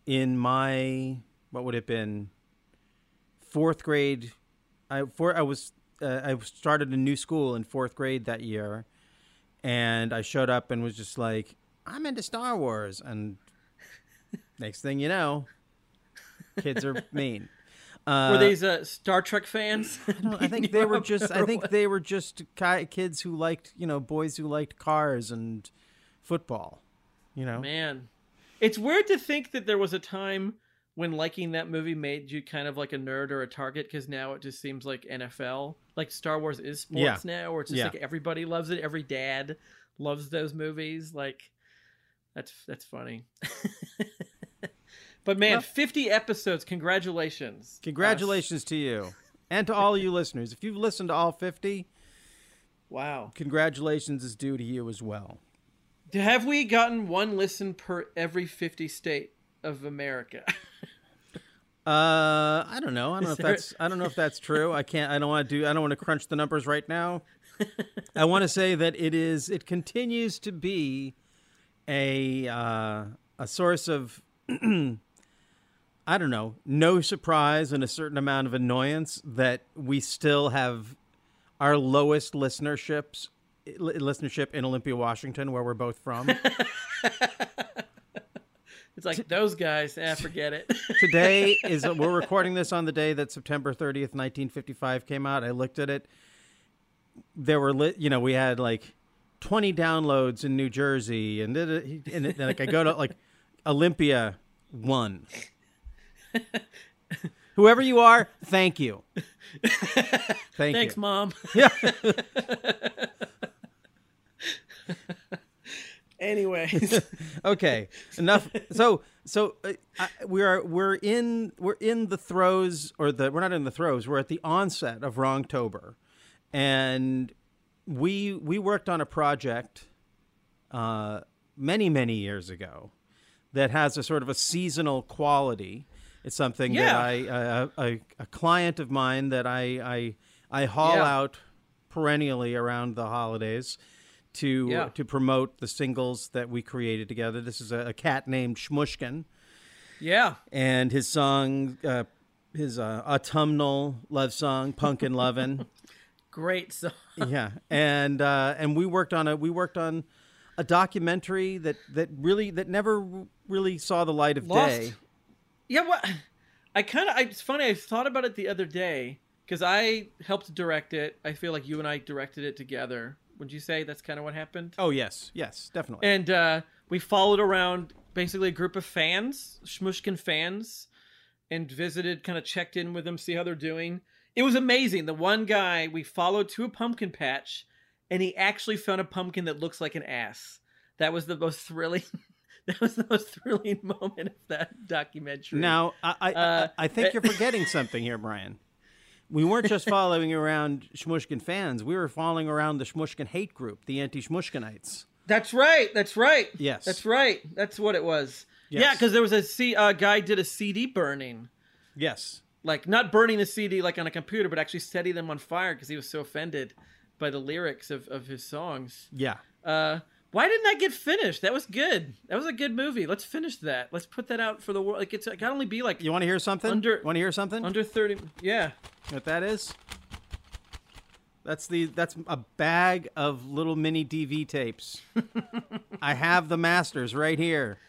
in my what would it have been fourth grade, I for I was uh, I started a new school in fourth grade that year, and I showed up and was just like, I'm into Star Wars, and next thing you know, kids are mean. Uh, Were these uh, Star Trek fans? I, I think they were just. I think they were just ki- kids who liked, you know, boys who liked cars and football. You know, Man, it's weird to think that there was a time when liking that movie made you kind of like a nerd or a target because now it just seems like NFL. Like Star Wars is sports Yeah. now, where it's just Yeah. like everybody loves it. Every dad loves those movies. Like that's that's funny. but man, Well- 50 episodes. Congratulations. congratulations to you and to all you listeners. If you've listened to all fifty, Wow. congratulations is due to you as well. Have we gotten one listen per every 50 state of America? Uh, I don't know. I don't know if that's. I don't know if that's true. I can't. I don't want to do. I don't want to crunch the numbers right now. I want to say that it is. It continues to be a uh, a source of. I don't know. No surprise and a certain amount of annoyance that we still have our lowest listenerships listenership in Olympia, Washington, where we're both from. It's like those guys. Ah, forget it. today is we're recording this on the day that September 30th, 1955 came out. I looked at it. There were lit, you know, we had like 20 downloads in New Jersey and then and like I go to like Olympia 1. Whoever you are, thank you. Thank Thanks, you. mom. Yeah. Anyways, okay enough so so uh, I, we are we're in we're in the throes or the we're not in the throes we're at the onset of wrongtober and we we worked on a project uh many many years ago that has a sort of a seasonal quality it's something Yeah. that i uh, a, a client of mine that i i i haul Yeah. out perennially around the holidays to Yeah. to promote the singles that we created together. This is a, a cat named Shmushkin, yeah. and his song, uh, his uh, autumnal love song, "Pumpkin Lovin'." Great song. yeah, and uh, and we worked on a we worked on a documentary that that really that never really saw the light of Lost. day. Yeah, what? I kind of. It's funny. I thought about it the other day because I helped direct it. I feel like you and I directed it together. Would you say that's kind of what happened? Oh yes, yes, definitely. And uh, we followed around basically a group of fans, Shmushkin fans, and visited, kind of checked in with them, see how they're doing. It was amazing. The one guy we followed to a pumpkin patch, and he actually found a pumpkin that looks like an ass. That was the most thrilling. that was the most thrilling moment of that documentary. Now, I I, Uh, I think you're forgetting something here, Bryan. We weren't just following around Shmushkin fans. We were following around the Shmushkin hate group, the anti-Shmushkinites. That's right. That's right. Yes. That's right. That's what it was. Yes. Yeah, because there was a C, uh, guy did a CD burning. Yes. Like not burning the CD like on a computer, but actually setting them on fire because he was so offended by the lyrics of, of his songs. Yeah. Uh, why didn't that get finished? That was good. That was a good movie. Let's finish that. Let's put that out for the world. Like it's it can only be like You want to hear something? Under- want to hear something? under thirty. Yeah. what that is? That's the that's a bag of little mini DV tapes. I have the masters right here.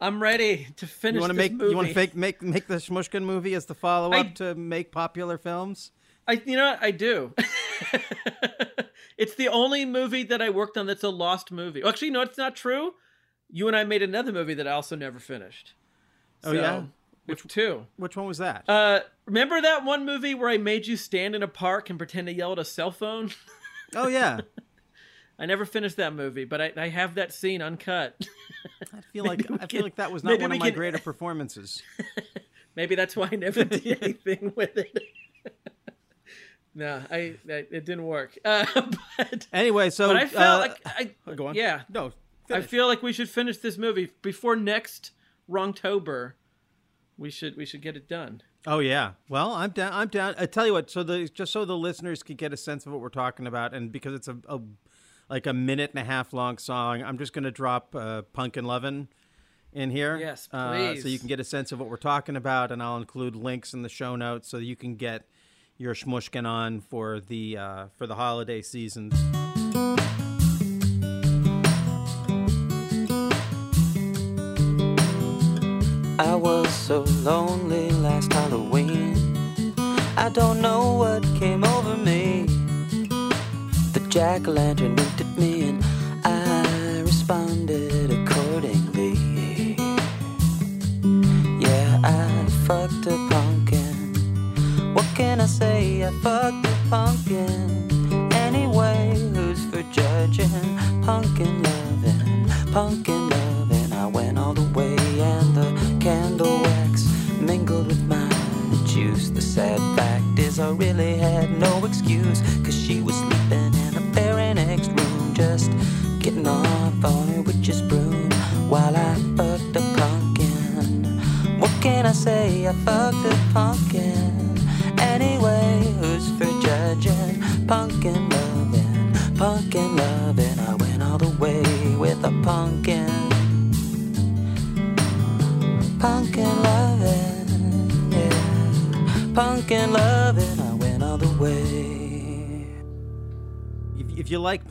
I'm ready to finish. You want to make movie. you want to make make make the Shmushkin movie as the follow up to make popular films? I you know what I do. it's the only movie that I worked on that's a lost movie. Actually, no, it's not true. You and I made another movie that I also never finished. Oh, yeah? which two? Which one was that? Uh, remember that one movie where I made you stand in a park and pretend to yell at a cell phone? oh yeah. I never finished that movie, but I, I have that scene uncut. I feel like I feel can- like that was not one of my can- greater performances. Maybe that's why I never did anything with it. No, I, I it didn't work. Uh, but Anyway, so but I felt uh, like I go on. yeah No, I feel like we should finish this movie before next Wrongtober. We should we should get it done. Oh yeah. Well, I'm down. I'm down. I tell you what. So the just so the listeners can get a sense of what we're talking about, and because it's a, a like a minute and a half long song, I'm just going to drop uh, "Punkin' Lovin'" in here. Yes, Uh, so you can get a sense of what we're talking about, and I'll include links in the show notes so you can get your shmushkin on for the uh, for the holiday seasons. I was so lonely last Halloween. I don't know what came over me. The jack o' lantern winked at me and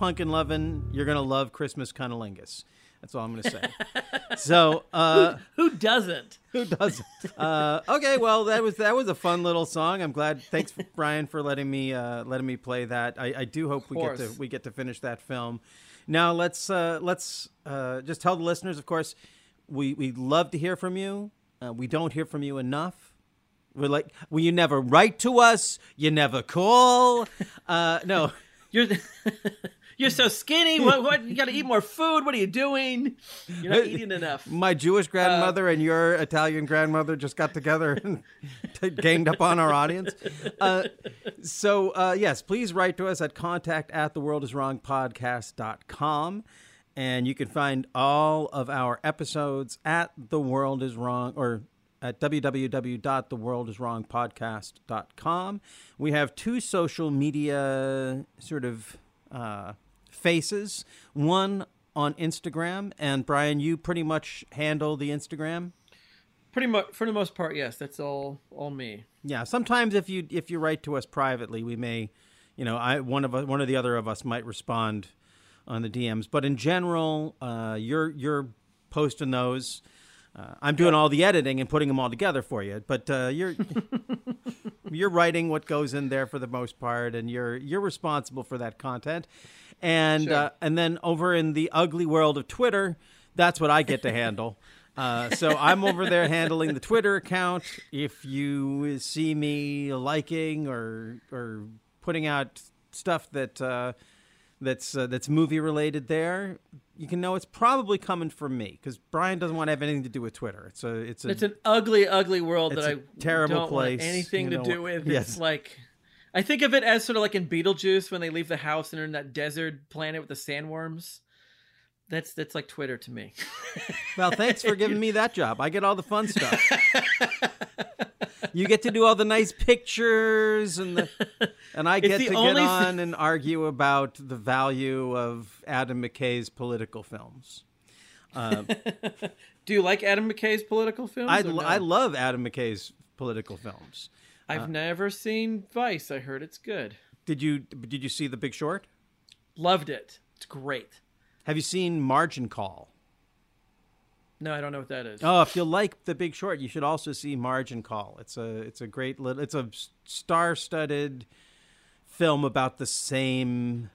if you like Punkin' Lovin', you're gonna love Christmas Cunnilingus. That's all I'm gonna say. so. Uh, Who doesn't? Who doesn't? uh, okay, well that was that was a fun little song. I'm glad. Thanks, Bryan, for letting me uh, letting me play that. I, I do hope we get to we get to finish that film. Now let's uh, let's uh, just tell the listeners. Of course, we we love to hear from you. Uh, we don't hear from you enough. We're like, well, you never write to us. You never call. Uh, no. You're you're so skinny. What what you got to eat more food. What are you doing? You're not eating enough. My Jewish grandmother and your Italian grandmother just got together and ganged up on our audience. Uh, so, uh, yes, please write to us at contact at theworldiswrongpodcast.com. And you can find all of our episodes at The World Is Wrong or at www.theworldiswrongpodcast.com. We have two social media sort of uh, faces. One on Instagram, and Bryan, you pretty much handle the Instagram. Pretty much for the most part, yes. That's all all me. Yeah, sometimes if you if you write to us privately, we may, you know, I one of us, one or the other of us might respond on the DMs. But in general, uh, you're you're posting those. Uh, I'm doing all the editing and putting them all together for you, but uh, you're you're writing what goes in there for the most part, and you're you're responsible for that content. And Sure. uh, and then over in the ugly world of Twitter, that's what I get to handle. Uh, so I'm over there handling the Twitter account. If you see me liking or or putting out stuff that uh, that's uh, that's movie related, there you can know it's probably coming from me because Bryan doesn't want to have anything to do with Twitter. It's a it's a It's an ugly, ugly world that I terrible don't place, want anything you to do with. Yes. It's like I think of it as sort of like in Beetlejuice when they leave the house and they're in that desert planet with the sandworms. That's that's like Twitter to me. Well, thanks for giving me that job. I get all the fun stuff. you get to do all the nice pictures and the, and I get to get on and argue about the value of Adam McKay's political films. Uh, Do you like Adam McKay's political films? I, no? I love Adam McKay's political films. I've uh, never seen Vice. I heard it's good. Did you did you see The Big Short? Loved it. It's great. Have you seen Margin Call? No, I don't know what that is. Oh, if you like The Big Short, you should also see Margin Call. It's a it's a great little it's a star-studded film about the same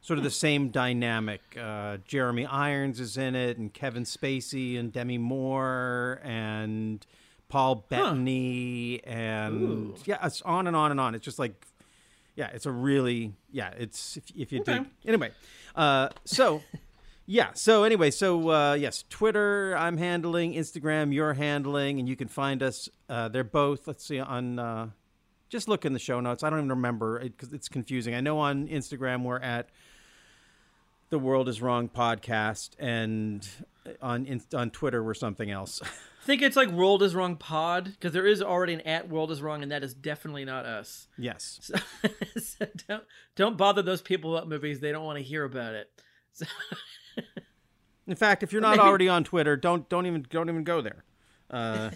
sort of the same dynamic. Uh, Jeremy Irons is in it, and Kevin Spacey, and Demi Moore, and Paul Bettany, and Ooh. yeah, it's on and on and on. It's just like, yeah, it's a really yeah. It's if, if you Okay. dig anyway. Uh, so. Yeah. So anyway, so uh, yes, Twitter I'm handling, Instagram you're handling, and you can find us. Uh, they're both. Let's see on. Uh, just look in the show notes. I don't even remember because it's confusing. I know on Instagram we're at the World Is Wrong podcast, and on on Twitter we're something else. I think it's like World is Wrong Pod because there is already an at World is Wrong, and that is definitely not us. yes. So, so don't don't bother those people about movies; they don't want to hear about it. So, In fact, if you're not Maybe- already on Twitter, don't don't even don't even go there. Uh,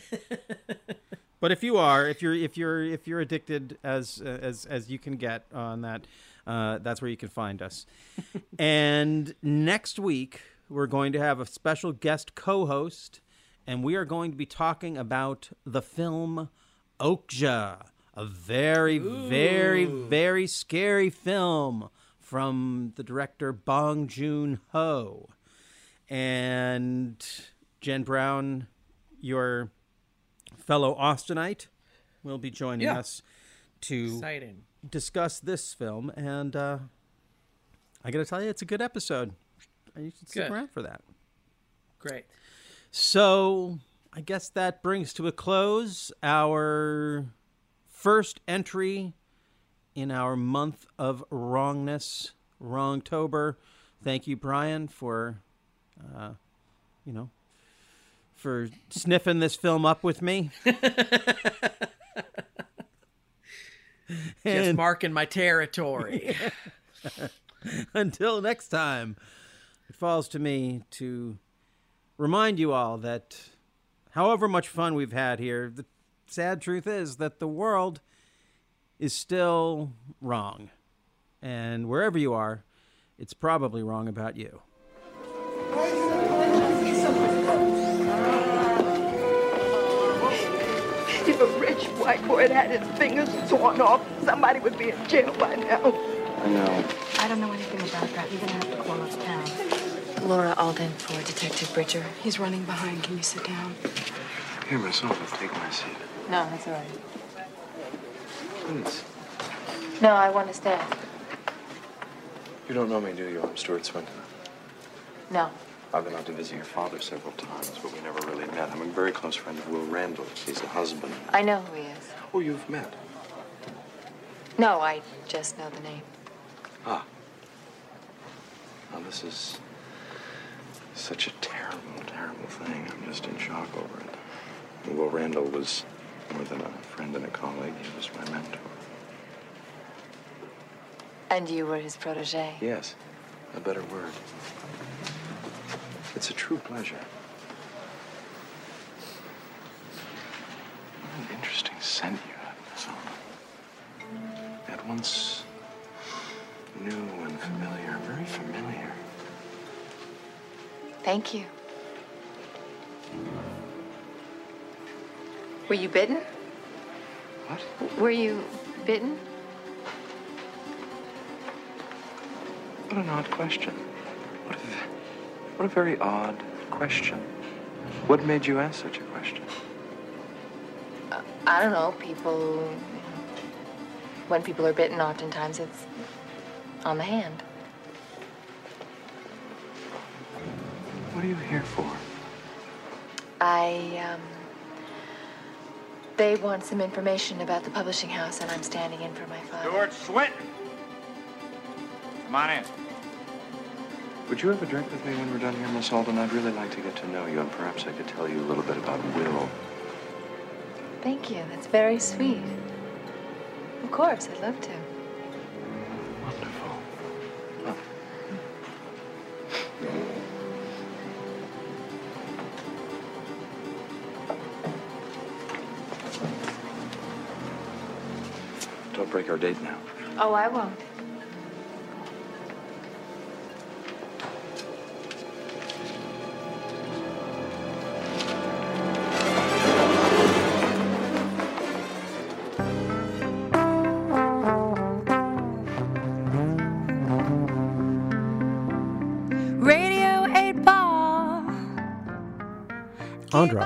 but if you are, if you're if you're if you're addicted as as as you can get on that, uh, that's where you can find us. and next week we're going to have a special guest co-host, and we are going to be talking about the film Okja, a very very very scary film from the director Bong Joon Ho and Jen Brown, your fellow Austinite, will be joining Yeah. us to exciting. discuss this film. And uh, I got to tell you, it's a good episode. You should stick Good. around for that. Great. So I guess that brings to a close our first entry in our month of wrongness, Wrongtober. Thank you, Bryan, for, uh, you know, for sniffing this film up with me. Just marking my territory. Until next time, it falls to me to remind you all that however much fun we've had here, the sad truth is that the world is still wrong. And wherever you are, it's probably wrong about you. If a rich white boy had had his fingers torn off, somebody would be in jail by now. I know. I don't know anything about that. You're gonna have to call uptown. Laura Alden for Detective Bridger. He's running behind. Can you sit down? Here, myself, I'll take my seat. No, that's all right. Please. No, I want to stand. You don't know me, do you? I'm Stewart Swinton. No. I've been out to visit your father several times, but we never really met. I'm a very close friend of Will Randall. He's the husband. I know who he is. Oh, you've met. No, I just know the name. Ah. Now, this is such a terrible, terrible thing. I'm just in shock over it. Will Randall was more than a friend and a colleague. He was my mentor. And you were his protege. Yes, a better word. It's a true pleasure. What an interesting scent you have, Miss Alden. At once new and familiar, very familiar. Thank you. Were you bitten? What? Were you bitten? What an odd question. What a, what a very odd question. What made you ask such a question? I don't know. People. you know, When people are bitten, oftentimes it's on the hand. What are you here for? I, um. They want some information about the publishing house, and I'm standing in for my father. George Swinton. Come on in. Would you have a drink with me when we're done here, Miss Alden? I'd really like to get to know you, and perhaps I could tell you a little bit about Will. Thank you. That's very sweet. Of course, I'd love to. Our date now. Oh, I won't.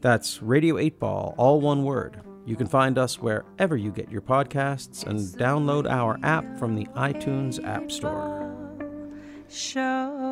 That's Radio 8 Ball, all one word. You can find us wherever you get your podcasts and download our app from the iTunes App Store. Show.